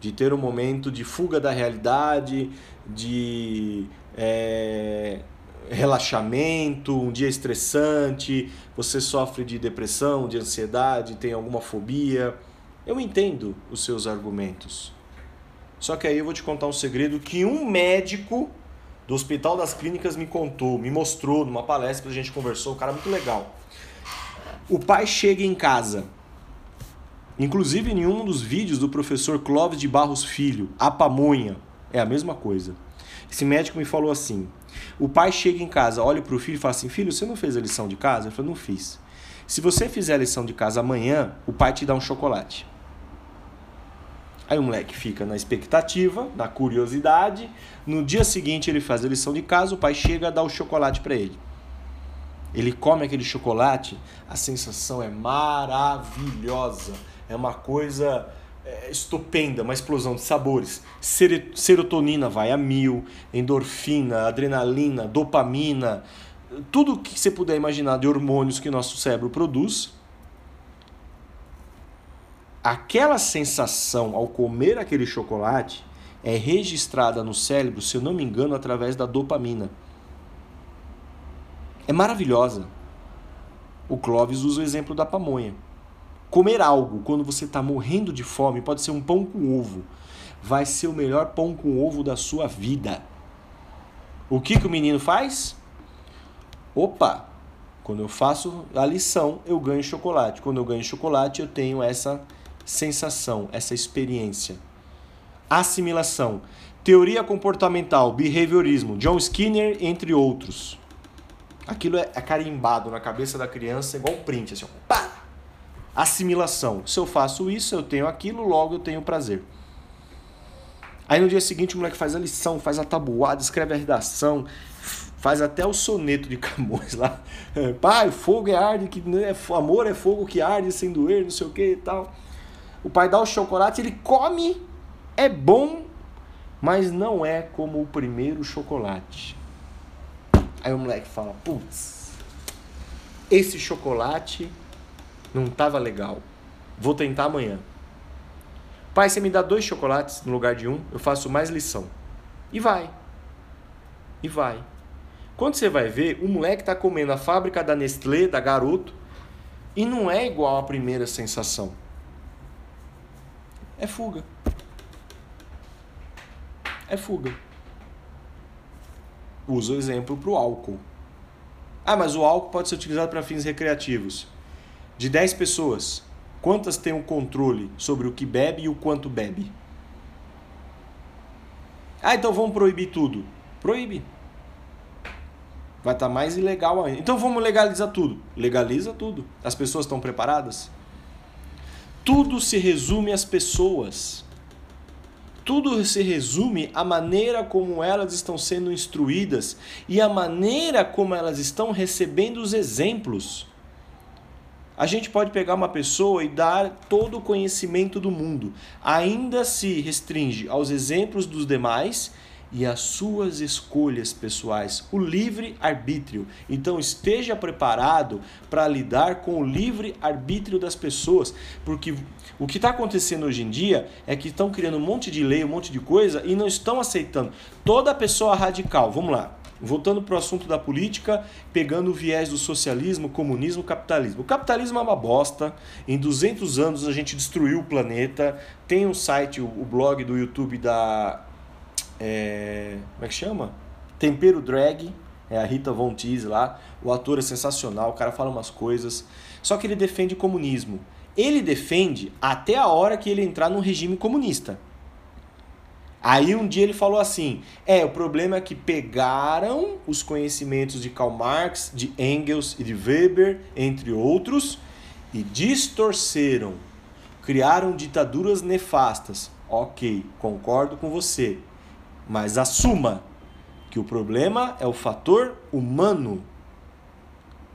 de ter um momento de fuga da realidade, de é, relaxamento, um dia estressante, você sofre de depressão, de ansiedade, tem alguma fobia. Eu entendo os seus argumentos. Só que aí eu vou te contar um segredo que um médico do Hospital das Clínicas me contou, me mostrou numa palestra que a gente conversou, um cara muito legal. O pai chega em casa. Inclusive em um dos vídeos do professor Clóvis de Barros Filho, a pamonha, é a mesma coisa. Esse médico me falou assim: o pai chega em casa, olha para o filho e fala assim: Filho, você não fez a lição de casa? Ele falou: Não fiz. Se você fizer a lição de casa amanhã, o pai te dá um chocolate. Aí o moleque fica na expectativa, na curiosidade. No dia seguinte ele faz a lição de casa, o pai chega a dar o chocolate para ele. Ele come aquele chocolate, a sensação é maravilhosa. É uma coisa é, estupenda, uma explosão de sabores. Serotonina vai a mil, endorfina, adrenalina, dopamina, tudo que você puder imaginar de hormônios que nosso cérebro produz aquela sensação ao comer aquele chocolate é registrada no cérebro, se eu não me engano, através da dopamina. É maravilhosa. O Clóvis usa o exemplo da pamonha. Comer algo quando você está morrendo de fome pode ser um pão com ovo. Vai ser o melhor pão com ovo da sua vida. O que, que o menino faz? Opa! Quando eu faço a lição, eu ganho chocolate. Quando eu ganho chocolate, eu tenho essa sensação, essa experiência. Assimilação. Teoria comportamental, behaviorismo, John Skinner, entre outros. Aquilo é, é carimbado na cabeça da criança igual um print, assim, ó, pá! Assimilação. Se eu faço isso, eu tenho aquilo, logo eu tenho prazer. Aí no dia seguinte o moleque faz a lição, faz a tabuada, escreve a redação, faz até o soneto de Camões lá. Pai, fogo é arde, que é, amor é fogo que arde sem doer, não sei o que e tal. O pai dá o chocolate, ele come, é bom, mas não é como o primeiro chocolate. Aí o moleque fala: Putz, esse chocolate não tava legal. Vou tentar amanhã. Pai, você me dá dois chocolates no lugar de um, eu faço mais lição. E vai. E vai. Quando você vai ver, o moleque tá comendo a fábrica da Nestlé, da Garoto, E não é igual à primeira sensação. É fuga. É fuga. Usa o exemplo para o álcool. Ah, mas o álcool pode ser utilizado para fins recreativos. De 10 pessoas, quantas têm o um controle sobre o que bebe e o quanto bebe? Ah, então vamos proibir tudo. Proíbe. Vai estar tá mais ilegal ainda. Então vamos legalizar tudo. Legaliza tudo. As pessoas estão preparadas? Tudo se resume às pessoas. Tudo se resume à maneira como elas estão sendo instruídas e à maneira como elas estão recebendo os exemplos. A gente pode pegar uma pessoa e dar todo o conhecimento do mundo, ainda se restringe aos exemplos dos demais e as suas escolhas pessoais, o livre arbítrio. Então esteja preparado para lidar com o livre arbítrio das pessoas, porque o que está acontecendo hoje em dia é que estão criando um monte de lei, um monte de coisa e não estão aceitando. Toda pessoa radical, vamos lá, voltando para o assunto da política, pegando o viés do socialismo, comunismo, capitalismo. O capitalismo é uma bosta. Em 200 anos a gente destruiu o planeta. Tem um site, o blog do YouTube da é, como é que chama? Tempero Drag, é a Rita Von Teese lá. O ator é sensacional, o cara fala umas coisas. Só que ele defende comunismo. Ele defende até a hora que ele entrar num regime comunista. Aí um dia ele falou assim: é, o problema é que pegaram os conhecimentos de Karl Marx, de Engels e de Weber, entre outros, e distorceram. Criaram ditaduras nefastas. Ok, concordo com você. Mas assuma que o problema é o fator humano.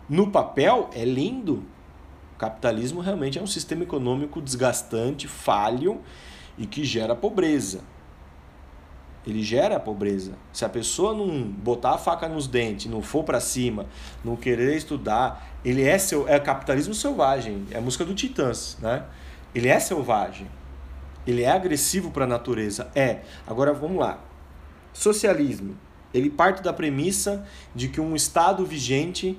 No papel é lindo. O capitalismo realmente é um sistema econômico desgastante, falho e que gera pobreza. Ele gera pobreza. Se a pessoa não botar a faca nos dentes, não for para cima, não querer estudar, ele é seu é capitalismo selvagem, é a música do Titãs, né? Ele é selvagem. Ele é agressivo para a natureza, é. Agora vamos lá. Socialismo. Ele parte da premissa de que um Estado vigente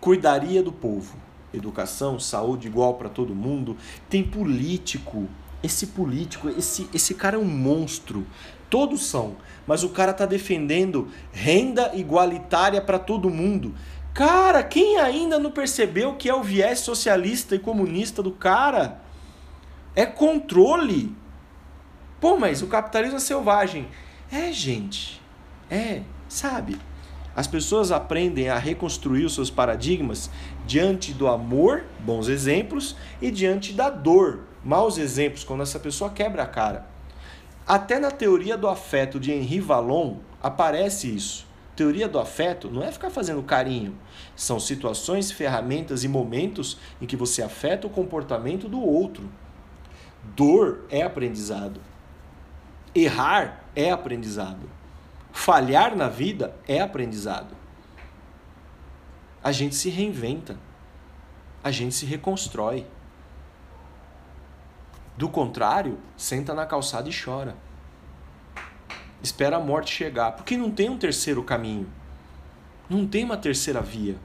cuidaria do povo. Educação, saúde igual para todo mundo. Tem político. Esse político, esse, esse cara é um monstro. Todos são. Mas o cara está defendendo renda igualitária para todo mundo. Cara, quem ainda não percebeu que é o viés socialista e comunista do cara? É controle. Pô, mas o capitalismo é selvagem. É, gente. É, sabe? As pessoas aprendem a reconstruir os seus paradigmas diante do amor, bons exemplos, e diante da dor, maus exemplos, quando essa pessoa quebra a cara. Até na teoria do afeto de Henri Vallon aparece isso. Teoria do afeto não é ficar fazendo carinho, são situações, ferramentas e momentos em que você afeta o comportamento do outro. Dor é aprendizado. Errar é aprendizado. Falhar na vida é aprendizado. A gente se reinventa. A gente se reconstrói. Do contrário, senta na calçada e chora. Espera a morte chegar, porque não tem um terceiro caminho. Não tem uma terceira via.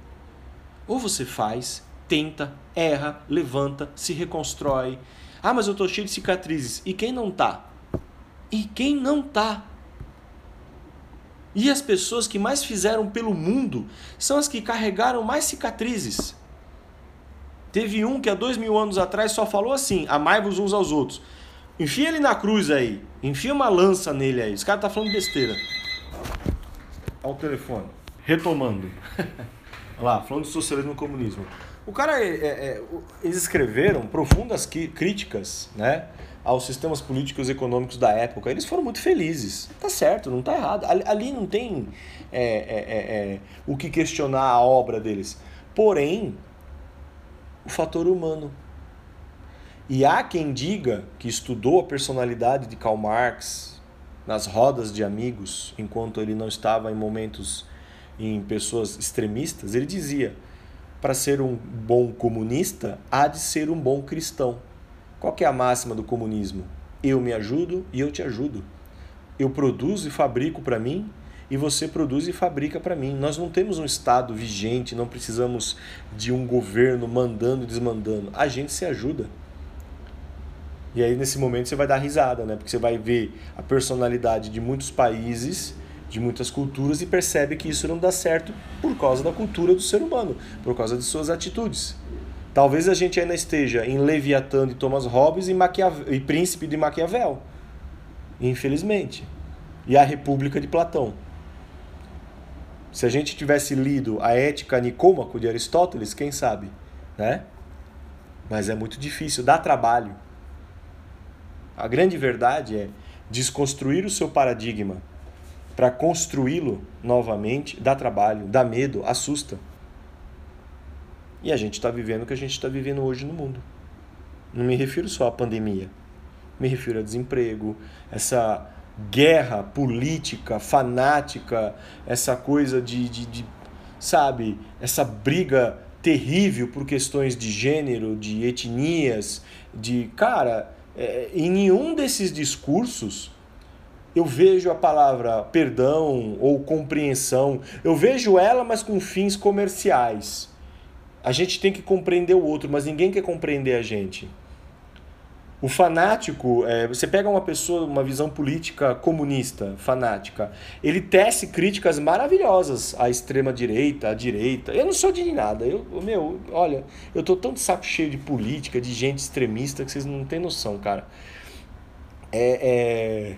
Ou você faz, tenta, erra, levanta, se reconstrói. Ah, mas eu tô cheio de cicatrizes. E quem não tá? e quem não tá. E as pessoas que mais fizeram pelo mundo são as que carregaram mais cicatrizes. Teve um que há dois mil anos atrás só falou assim: amai-vos uns aos outros. Enfia ele na cruz aí. Enfia uma lança nele aí. Esse cara tá falando besteira. Olha o telefone. Retomando. lá, falando de socialismo e comunismo. O cara, é, é, é eles escreveram profundas críticas, né? aos sistemas políticos e econômicos da época, eles foram muito felizes. Tá certo, não tá errado. Ali, ali não tem é, é, é, o que questionar a obra deles. Porém, o fator humano. E há quem diga que estudou a personalidade de Karl Marx nas rodas de amigos, enquanto ele não estava em momentos em pessoas extremistas, ele dizia: para ser um bom comunista, há de ser um bom cristão. Qual é a máxima do comunismo? Eu me ajudo e eu te ajudo. Eu produzo e fabrico para mim e você produz e fabrica para mim. Nós não temos um Estado vigente, não precisamos de um governo mandando e desmandando. A gente se ajuda. E aí nesse momento você vai dar risada, né? Porque você vai ver a personalidade de muitos países, de muitas culturas e percebe que isso não dá certo por causa da cultura do ser humano, por causa de suas atitudes. Talvez a gente ainda esteja em Leviatã de Thomas Hobbes e, Maquiavel, e Príncipe de Maquiavel. Infelizmente. E a República de Platão. Se a gente tivesse lido a Ética Nicômaco de Aristóteles, quem sabe, né? Mas é muito difícil, dá trabalho. A grande verdade é desconstruir o seu paradigma para construí-lo novamente dá trabalho, dá medo, assusta. E a gente está vivendo o que a gente está vivendo hoje no mundo. Não me refiro só à pandemia. Me refiro a desemprego, essa guerra política fanática, essa coisa de, de, de sabe, essa briga terrível por questões de gênero, de etnias, de. Cara, é, em nenhum desses discursos eu vejo a palavra perdão ou compreensão. Eu vejo ela, mas com fins comerciais. A gente tem que compreender o outro, mas ninguém quer compreender a gente. O fanático, é, você pega uma pessoa, uma visão política comunista, fanática, ele tece críticas maravilhosas à extrema direita, à direita. Eu não sou de nada. Eu, meu, olha, eu tô tão de saco cheio de política, de gente extremista que vocês não têm noção, cara. É,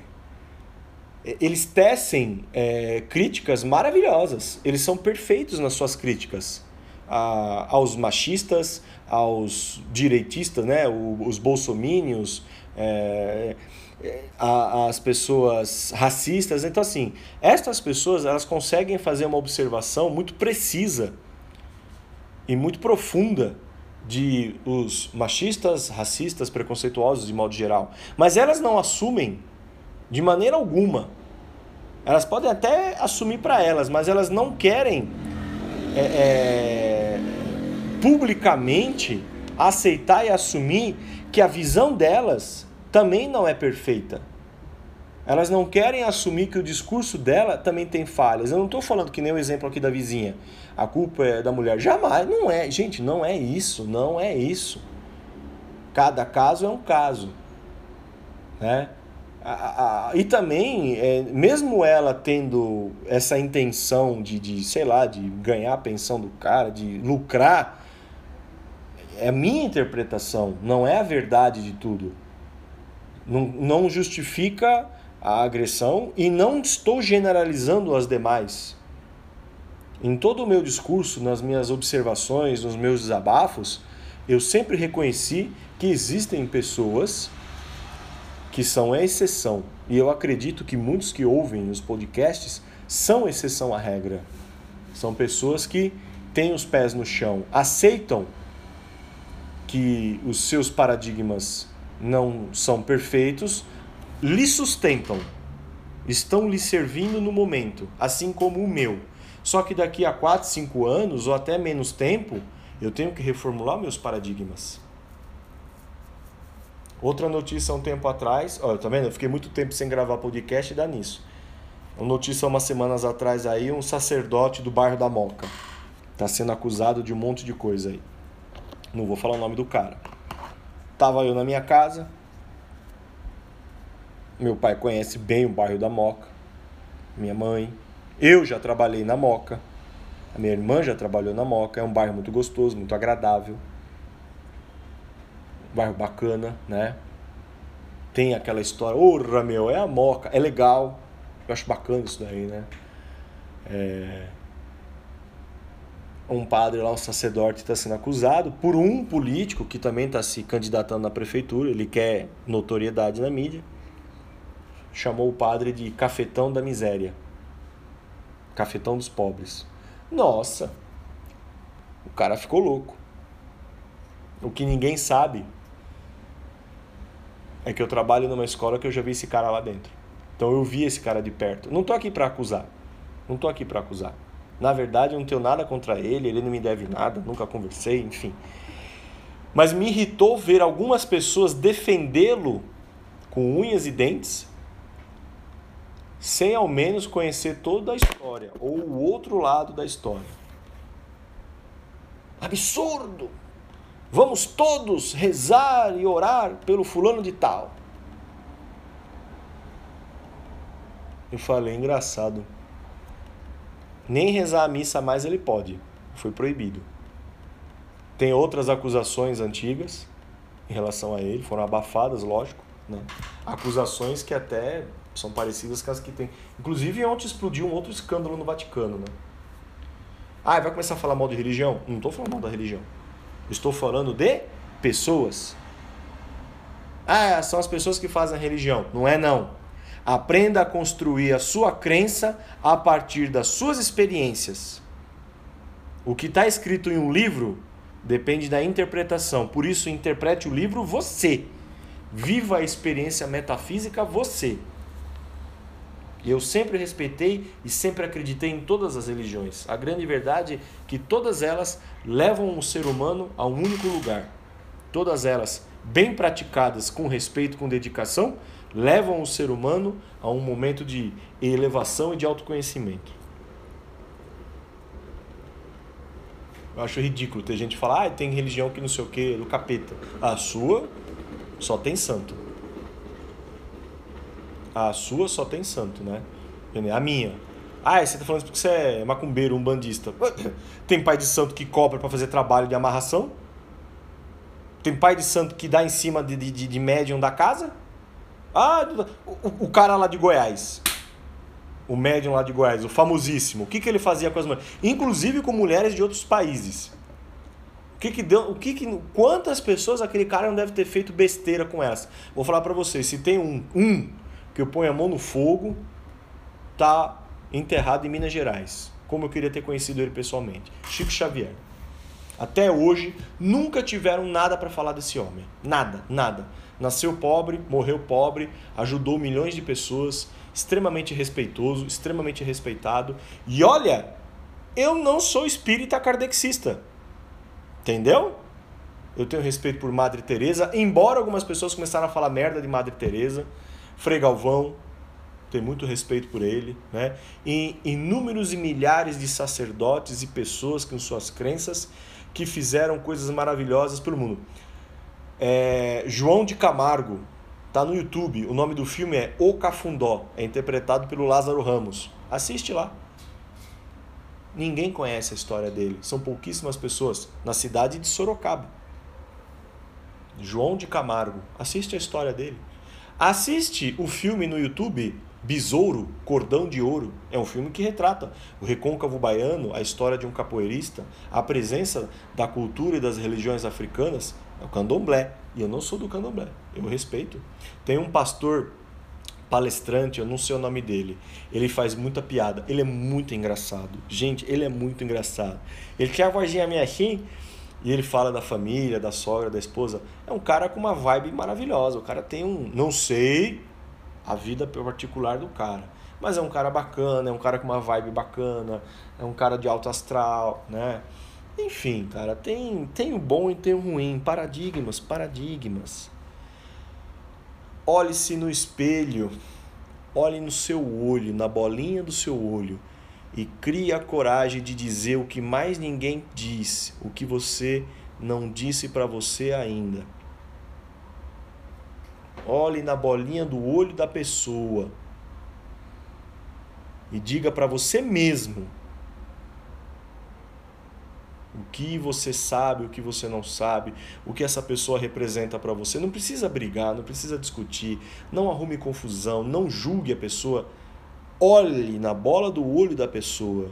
é, eles tecem é, críticas maravilhosas. Eles são perfeitos nas suas críticas a, aos machistas, aos direitistas, né, os bolsomínios, é, é, as pessoas racistas. Então, assim, estas pessoas elas conseguem fazer uma observação muito precisa e muito profunda de os machistas, racistas, preconceituosos de modo geral. Mas elas não assumem de maneira alguma. Elas podem até assumir para elas, mas elas não querem é, é, publicamente aceitar e assumir que a visão delas também não é perfeita. Elas não querem assumir que o discurso dela também tem falhas. Eu não estou falando que nem o exemplo aqui da vizinha. A culpa é da mulher. Jamais, não é. Gente, não é isso, não é isso. Cada caso é um caso. Né? e também, é, mesmo ela tendo essa intenção de, de, sei lá, de ganhar a pensão do cara, de lucrar, é a minha interpretação, não é a verdade de tudo. Não, não justifica a agressão e não estou generalizando as demais. Em todo o meu discurso, nas minhas observações, nos meus desabafos, eu sempre reconheci que existem pessoas que são a exceção. E eu acredito que muitos que ouvem os podcasts são exceção à regra. São pessoas que têm os pés no chão, aceitam que os seus paradigmas não são perfeitos, lhe sustentam, estão lhe servindo no momento, assim como o meu. Só que daqui a 4, 5 anos ou até menos tempo, eu tenho que reformular meus paradigmas. Outra notícia um tempo atrás, olha, tá vendo? Eu fiquei muito tempo sem gravar podcast e dá nisso. Uma notícia umas semanas atrás aí, um sacerdote do bairro da Moca. Tá sendo acusado de um monte de coisa aí. Não vou falar o nome do cara. Tava eu na minha casa. Meu pai conhece bem o bairro da Moca. Minha mãe. Eu já trabalhei na Moca. A minha irmã já trabalhou na Moca. É um bairro muito gostoso, muito agradável bairro bacana, né? Tem aquela história, orra meu, é a moca, é legal. Eu acho bacana isso daí, né? É... Um padre lá, um sacerdote, está sendo acusado por um político que também está se candidatando na prefeitura, ele quer notoriedade na mídia. Chamou o padre de cafetão da miséria. Cafetão dos pobres. Nossa! O cara ficou louco. O que ninguém sabe é que eu trabalho numa escola que eu já vi esse cara lá dentro. Então eu vi esse cara de perto. Não tô aqui para acusar. Não tô aqui para acusar. Na verdade, eu não tenho nada contra ele, ele não me deve nada, nunca conversei, enfim. Mas me irritou ver algumas pessoas defendê-lo com unhas e dentes, sem ao menos conhecer toda a história ou o outro lado da história. Absurdo! Vamos todos rezar e orar pelo fulano de tal. Eu falei, engraçado. Nem rezar a missa mais ele pode. Foi proibido. Tem outras acusações antigas em relação a ele, foram abafadas, lógico. Né? Acusações que até são parecidas com as que tem. Inclusive, ontem explodiu um outro escândalo no Vaticano. Né? Ah, vai começar a falar mal de religião? Não estou falando mal da religião. Estou falando de pessoas. Ah, são as pessoas que fazem a religião. Não é não. Aprenda a construir a sua crença a partir das suas experiências. O que está escrito em um livro depende da interpretação. Por isso, interprete o livro você. Viva a experiência metafísica você. Eu sempre respeitei e sempre acreditei em todas as religiões. A grande verdade é que todas elas levam o ser humano a um único lugar. Todas elas, bem praticadas com respeito, com dedicação, levam o ser humano a um momento de elevação e de autoconhecimento. Eu acho ridículo ter gente falar, ah, tem religião que não sei o que, do capeta. A sua só tem santo. A sua só tem santo, né? A minha. Ah, você tá falando porque você é macumbeiro, um bandista. Tem pai de santo que cobra para fazer trabalho de amarração? Tem pai de santo que dá em cima de, de, de médium da casa? Ah, o, o cara lá de Goiás. O médium lá de Goiás, o famosíssimo. O que, que ele fazia com as mulheres? Inclusive com mulheres de outros países. O que que deu, o que que, quantas pessoas aquele cara não deve ter feito besteira com essa? Vou falar para vocês, se tem um, um que eu ponho a mão no fogo, tá enterrado em Minas Gerais. Como eu queria ter conhecido ele pessoalmente. Chico Xavier. Até hoje, nunca tiveram nada para falar desse homem. Nada, nada. Nasceu pobre, morreu pobre, ajudou milhões de pessoas, extremamente respeitoso, extremamente respeitado. E olha, eu não sou espírita kardexista. Entendeu? Eu tenho respeito por Madre Teresa, embora algumas pessoas começaram a falar merda de Madre Teresa, Frei Galvão, tenho muito respeito por ele, né? E inúmeros e milhares de sacerdotes e pessoas com suas crenças que fizeram coisas maravilhosas pelo mundo. É, João de Camargo, tá no YouTube. O nome do filme é O Cafundó. É interpretado pelo Lázaro Ramos. Assiste lá. Ninguém conhece a história dele. São pouquíssimas pessoas na cidade de Sorocaba. João de Camargo. Assiste a história dele. Assiste o filme no YouTube Besouro, Cordão de Ouro. É um filme que retrata o recôncavo baiano, a história de um capoeirista, a presença da cultura e das religiões africanas é o candomblé. E eu não sou do candomblé, eu respeito. Tem um pastor palestrante, eu não sei o nome dele. Ele faz muita piada, ele é muito engraçado. Gente, ele é muito engraçado. Ele tem a vozinha minha assim, e ele fala da família, da sogra, da esposa. É um cara com uma vibe maravilhosa. O cara tem um. Não sei a vida particular do cara. Mas é um cara bacana, é um cara com uma vibe bacana, é um cara de alto astral, né? Enfim, cara, tem, tem o bom e tem o ruim. Paradigmas, paradigmas. Olhe-se no espelho, olhe no seu olho, na bolinha do seu olho e crie a coragem de dizer o que mais ninguém disse, o que você não disse para você ainda. Olhe na bolinha do olho da pessoa e diga para você mesmo o que você sabe, o que você não sabe, o que essa pessoa representa para você. Não precisa brigar, não precisa discutir, não arrume confusão, não julgue a pessoa. Olhe na bola do olho da pessoa.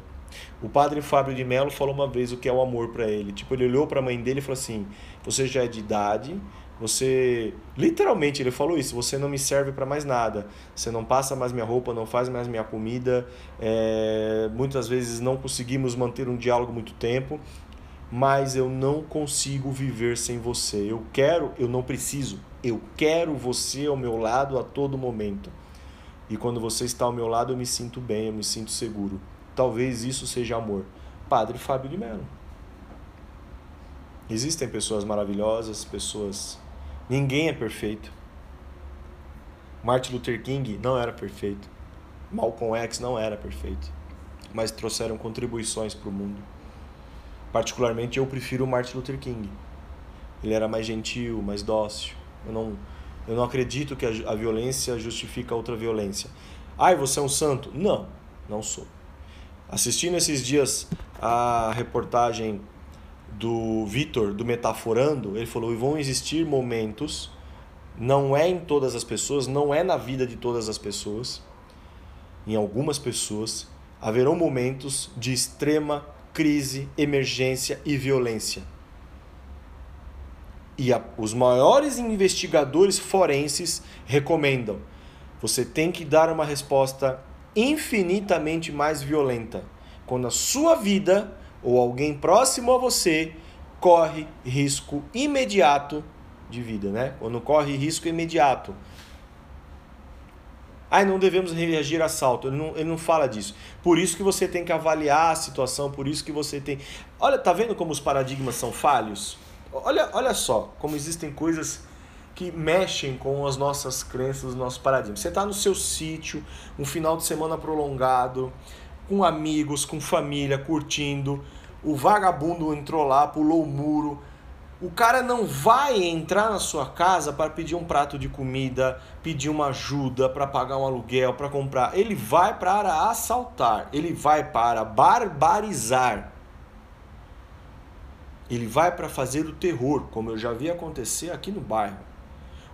O padre Fábio de Mello falou uma vez o que é o amor para ele. Tipo, ele olhou para a mãe dele e falou assim: "Você já é de idade, você, literalmente, ele falou isso: você não me serve para mais nada. Você não passa mais minha roupa, não faz mais minha comida. É, muitas vezes não conseguimos manter um diálogo muito tempo, mas eu não consigo viver sem você. Eu quero, eu não preciso. Eu quero você ao meu lado a todo momento. E quando você está ao meu lado, eu me sinto bem, eu me sinto seguro. Talvez isso seja amor. Padre Fábio de Mello. Existem pessoas maravilhosas, pessoas Ninguém é perfeito. Martin Luther King não era perfeito. Malcolm X não era perfeito, mas trouxeram contribuições para o mundo. Particularmente eu prefiro o Martin Luther King. Ele era mais gentil, mais dócil. Eu não, eu não acredito que a, a violência justifica outra violência. Ai, você é um santo? Não, não sou. Assistindo esses dias a reportagem do Vitor, do Metaforando, ele falou: vão existir momentos, não é em todas as pessoas, não é na vida de todas as pessoas, em algumas pessoas, haverão momentos de extrema crise, emergência e violência. E a, os maiores investigadores forenses recomendam: você tem que dar uma resposta infinitamente mais violenta quando a sua vida ou alguém próximo a você corre risco imediato de vida, né? Quando corre risco imediato. Ai, não devemos reagir a assalto. Ele não, ele não fala disso. Por isso que você tem que avaliar a situação, por isso que você tem. Olha, tá vendo como os paradigmas são falhos? Olha, olha só como existem coisas que mexem com as nossas crenças, os nossos paradigmas. Você está no seu sítio, um final de semana prolongado, com amigos, com família, curtindo. O vagabundo entrou lá, pulou o muro. O cara não vai entrar na sua casa para pedir um prato de comida, pedir uma ajuda, para pagar um aluguel, para comprar. Ele vai para assaltar, ele vai para barbarizar. Ele vai para fazer o terror, como eu já vi acontecer aqui no bairro.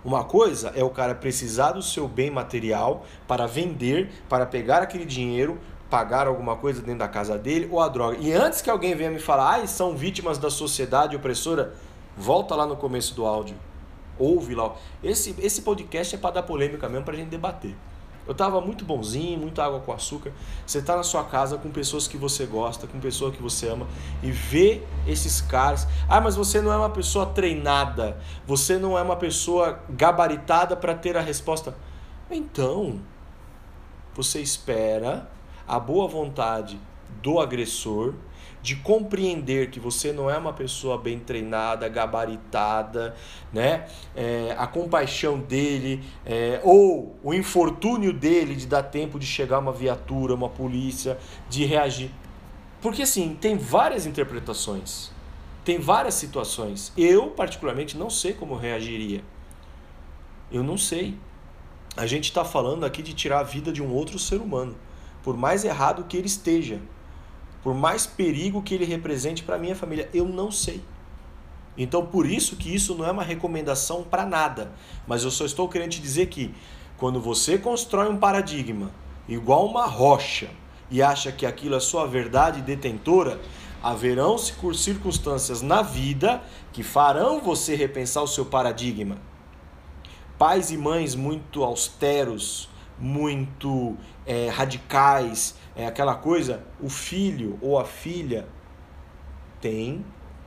Uma coisa é o cara precisar do seu bem material para vender, para pegar aquele dinheiro, pagar alguma coisa dentro da casa dele ou a droga. E antes que alguém venha me falar, ah, são vítimas da sociedade opressora, volta lá no começo do áudio. Ouve lá. Esse, esse podcast é para dar polêmica mesmo, para a gente debater. Eu tava muito bonzinho, muita água com açúcar. Você tá na sua casa com pessoas que você gosta, com pessoas que você ama e vê esses caras. Ah, mas você não é uma pessoa treinada. Você não é uma pessoa gabaritada para ter a resposta. Então, você espera a boa vontade do agressor de compreender que você não é uma pessoa bem treinada, gabaritada, né? É, a compaixão dele é, ou o infortúnio dele de dar tempo de chegar uma viatura, uma polícia, de reagir. Porque assim, tem várias interpretações, tem várias situações. Eu, particularmente, não sei como reagiria. Eu não sei. A gente está falando aqui de tirar a vida de um outro ser humano, por mais errado que ele esteja por mais perigo que ele represente para minha família, eu não sei. Então, por isso que isso não é uma recomendação para nada, mas eu só estou querendo te dizer que quando você constrói um paradigma igual uma rocha e acha que aquilo é sua verdade detentora, haverão circunstâncias na vida que farão você repensar o seu paradigma. Pais e mães muito austeros, muito é, radicais, é aquela coisa, o filho ou a filha tem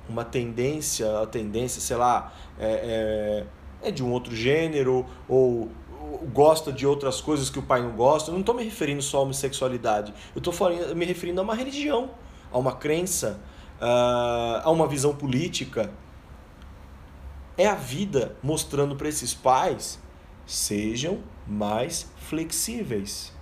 uma tendência, a tendência, sei lá, é, é, é de um outro gênero ou gosta de outras coisas que o pai não gosta. Eu não estou me referindo só à homossexualidade. Eu estou me referindo a uma religião, a uma crença, a uma visão política. É a vida mostrando para esses pais sejam mais flexíveis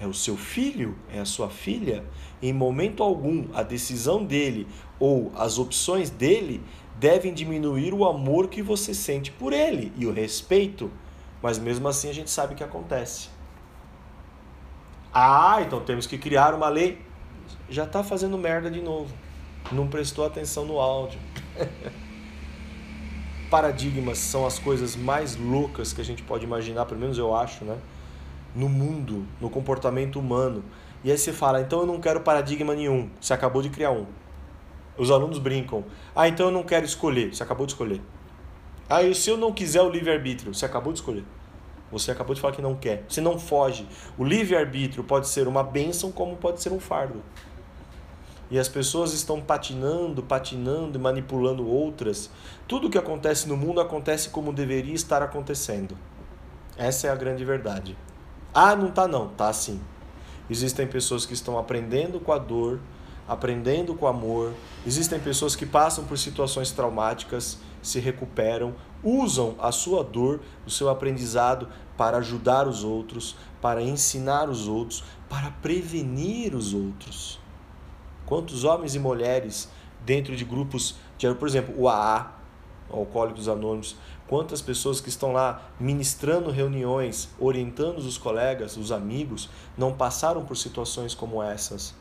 é o seu filho, é a sua filha, em momento algum a decisão dele ou as opções dele devem diminuir o amor que você sente por ele e o respeito, mas mesmo assim a gente sabe o que acontece. Ah, então temos que criar uma lei. Já está fazendo merda de novo. Não prestou atenção no áudio. Paradigmas são as coisas mais loucas que a gente pode imaginar, pelo menos eu acho, né? No mundo, no comportamento humano. E aí você fala, então eu não quero paradigma nenhum, você acabou de criar um. Os alunos brincam, ah, então eu não quero escolher, você acabou de escolher. Ah, e se eu não quiser o livre-arbítrio, você acabou de escolher. Você acabou de falar que não quer. Você não foge. O livre-arbítrio pode ser uma bênção, como pode ser um fardo. E as pessoas estão patinando, patinando e manipulando outras. Tudo que acontece no mundo acontece como deveria estar acontecendo. Essa é a grande verdade. Ah, não tá não, tá sim. Existem pessoas que estão aprendendo com a dor, aprendendo com o amor. Existem pessoas que passam por situações traumáticas, se recuperam, usam a sua dor, o seu aprendizado para ajudar os outros, para ensinar os outros, para prevenir os outros. Quantos homens e mulheres dentro de grupos, por exemplo, o AA, Alcoólicos Anônimos, quantas pessoas que estão lá ministrando reuniões, orientando os colegas, os amigos, não passaram por situações como essas?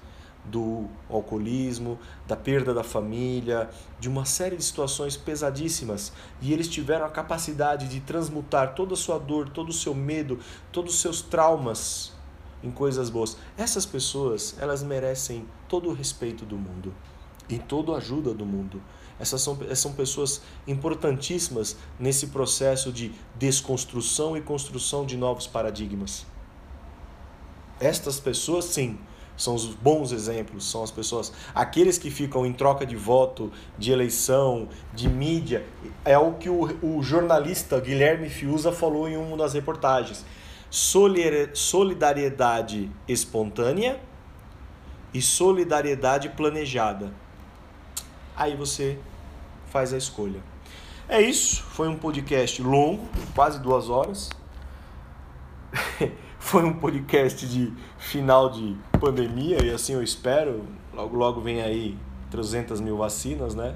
do alcoolismo, da perda da família, de uma série de situações pesadíssimas. E eles tiveram a capacidade de transmutar toda a sua dor, todo o seu medo, todos os seus traumas em coisas boas. Essas pessoas, elas merecem todo o respeito do mundo e toda a ajuda do mundo. Essas são, essas são pessoas importantíssimas nesse processo de desconstrução e construção de novos paradigmas. Estas pessoas, sim, são os bons exemplos, são as pessoas, aqueles que ficam em troca de voto, de eleição, de mídia, é o que o, o jornalista Guilherme Fiuza falou em uma das reportagens. Solidariedade espontânea e solidariedade planejada. Aí você faz a escolha. É isso, foi um podcast longo, quase duas horas. foi um podcast de final de pandemia e assim eu espero. Logo, logo vem aí 300 mil vacinas, né?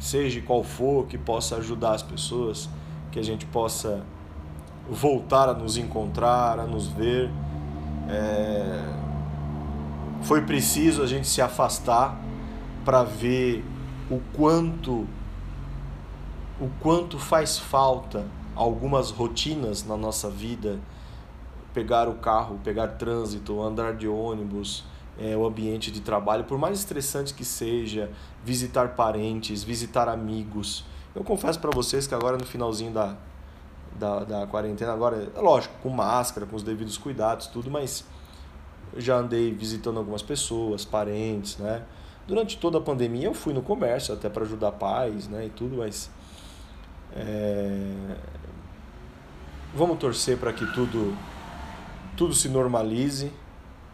Seja qual for, que possa ajudar as pessoas, que a gente possa voltar a nos encontrar, a nos ver. É... Foi preciso a gente se afastar para ver o quanto o quanto faz falta algumas rotinas na nossa vida pegar o carro, pegar trânsito, andar de ônibus, é, o ambiente de trabalho, por mais estressante que seja, visitar parentes, visitar amigos. Eu confesso para vocês que agora no finalzinho da, da, da quarentena, agora, é lógico, com máscara, com os devidos cuidados, tudo, mas já andei visitando algumas pessoas, parentes, né? Durante toda a pandemia eu fui no comércio até para ajudar pais, né, e tudo, mas é... vamos torcer para que tudo tudo se normalize.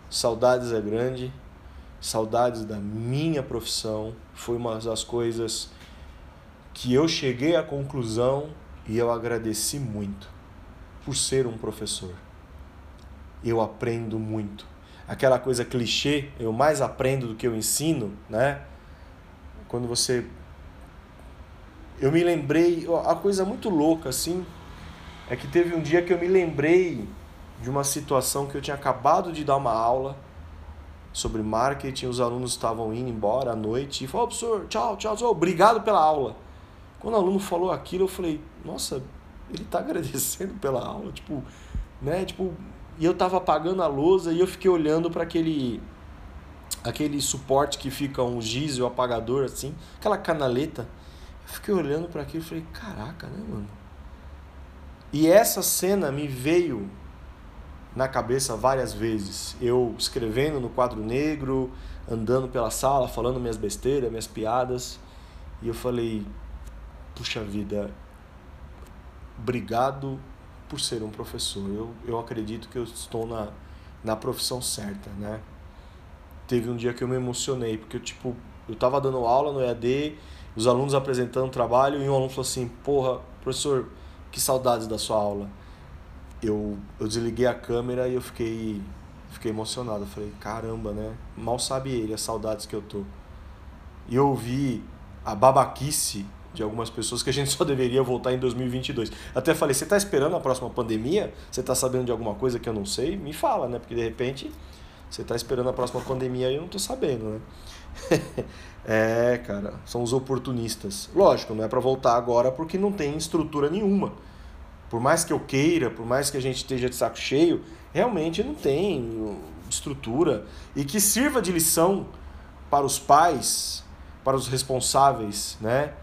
Saudades é grande, saudades da minha profissão. Foi uma das coisas que eu cheguei à conclusão e eu agradeci muito por ser um professor. Eu aprendo muito. Aquela coisa clichê, eu mais aprendo do que eu ensino, né? Quando você eu me lembrei, a coisa muito louca assim, é que teve um dia que eu me lembrei de uma situação que eu tinha acabado de dar uma aula sobre marketing, os alunos estavam indo embora à noite e falou, professor, tchau, tchau, tchau, obrigado pela aula. Quando o aluno falou aquilo, eu falei, nossa, ele está agradecendo pela aula, tipo, né, tipo, e eu tava apagando a lousa e eu fiquei olhando para aquele aquele suporte que fica um giz e o apagador assim, aquela canaleta. Eu fiquei olhando para aquilo e falei, caraca, né, mano? E essa cena me veio na cabeça várias vezes. Eu escrevendo no quadro negro, andando pela sala, falando minhas besteiras, minhas piadas. E eu falei: puxa vida, obrigado por ser um professor. Eu, eu acredito que eu estou na, na profissão certa, né? Teve um dia que eu me emocionei, porque eu, tipo, eu tava dando aula no EAD, os alunos apresentando trabalho, e um aluno falou assim: porra, professor, que saudades da sua aula eu, eu desliguei a câmera e eu fiquei, fiquei emocionado. Eu falei, caramba, né? Mal sabe ele as saudades que eu tô. E eu ouvi a babaquice de algumas pessoas que a gente só deveria voltar em 2022. Até falei, você está esperando a próxima pandemia? Você está sabendo de alguma coisa que eu não sei? Me fala, né? Porque de repente você está esperando a próxima pandemia e eu não estou sabendo, né? é, cara, são os oportunistas. Lógico, não é para voltar agora porque não tem estrutura nenhuma por mais que eu queira, por mais que a gente esteja de saco cheio, realmente não tem estrutura e que sirva de lição para os pais, para os responsáveis, né?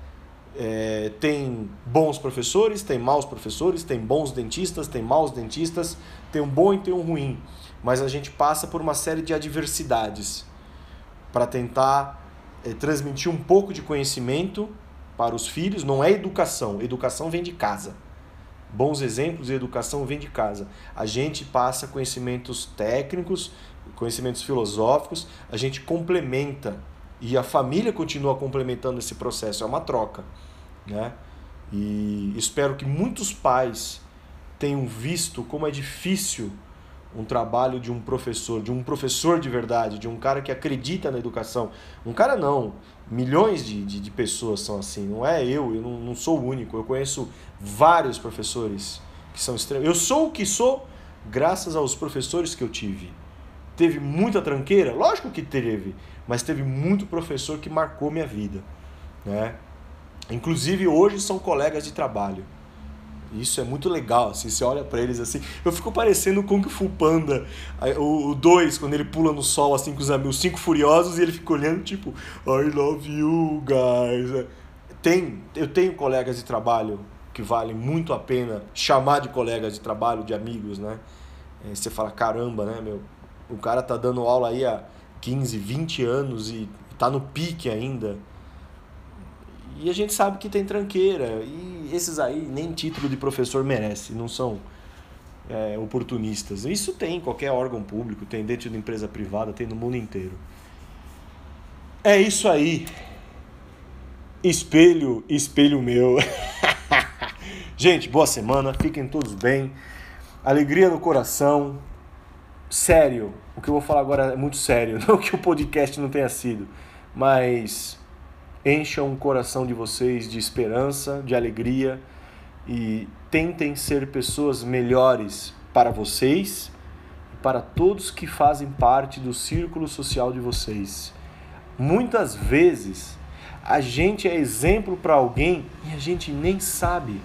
É, tem bons professores, tem maus professores, tem bons dentistas, tem maus dentistas, tem um bom e tem um ruim. Mas a gente passa por uma série de adversidades para tentar é, transmitir um pouco de conhecimento para os filhos. Não é educação, educação vem de casa. Bons exemplos e educação vem de casa. A gente passa conhecimentos técnicos, conhecimentos filosóficos, a gente complementa e a família continua complementando esse processo, é uma troca, né? E espero que muitos pais tenham visto como é difícil um trabalho de um professor, de um professor de verdade, de um cara que acredita na educação. Um cara não, milhões de, de, de pessoas são assim, não é eu, eu não, não, sou o único, eu conheço vários professores que são extremos. Eu sou o que sou graças aos professores que eu tive. Teve muita tranqueira? Lógico que teve, mas teve muito professor que marcou minha vida. Né? Inclusive hoje são colegas de trabalho. Isso é muito legal, assim, você olha para eles assim. Eu fico parecendo o Kung Fu Panda, o 2, quando ele pula no sol assim com os amigos, os cinco furiosos, e ele fica olhando tipo, I love you guys. Tem, eu tenho colegas de trabalho que valem muito a pena chamar de colegas de trabalho, de amigos, né? É, você fala, caramba, né, meu? O cara tá dando aula aí há 15, 20 anos e tá no pique ainda. E a gente sabe que tem tranqueira. E esses aí nem título de professor merece, não são é, oportunistas. Isso tem em qualquer órgão público, tem dentro de empresa privada, tem no mundo inteiro. É isso aí. Espelho, espelho meu. gente, boa semana, fiquem todos bem. Alegria no coração. Sério, o que eu vou falar agora é muito sério. Não que o podcast não tenha sido, mas encham o coração de vocês de esperança, de alegria e tentem ser pessoas melhores para vocês e para todos que fazem parte do círculo social de vocês. Muitas vezes a gente é exemplo para alguém e a gente nem sabe.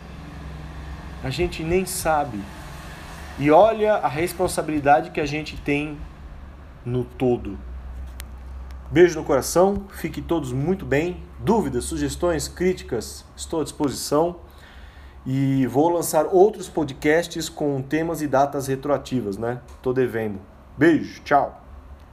A gente nem sabe. E olha a responsabilidade que a gente tem no todo. Beijo no coração, fiquem todos muito bem. Dúvidas, sugestões, críticas, estou à disposição. E vou lançar outros podcasts com temas e datas retroativas, né? Tô devendo. Beijo, tchau.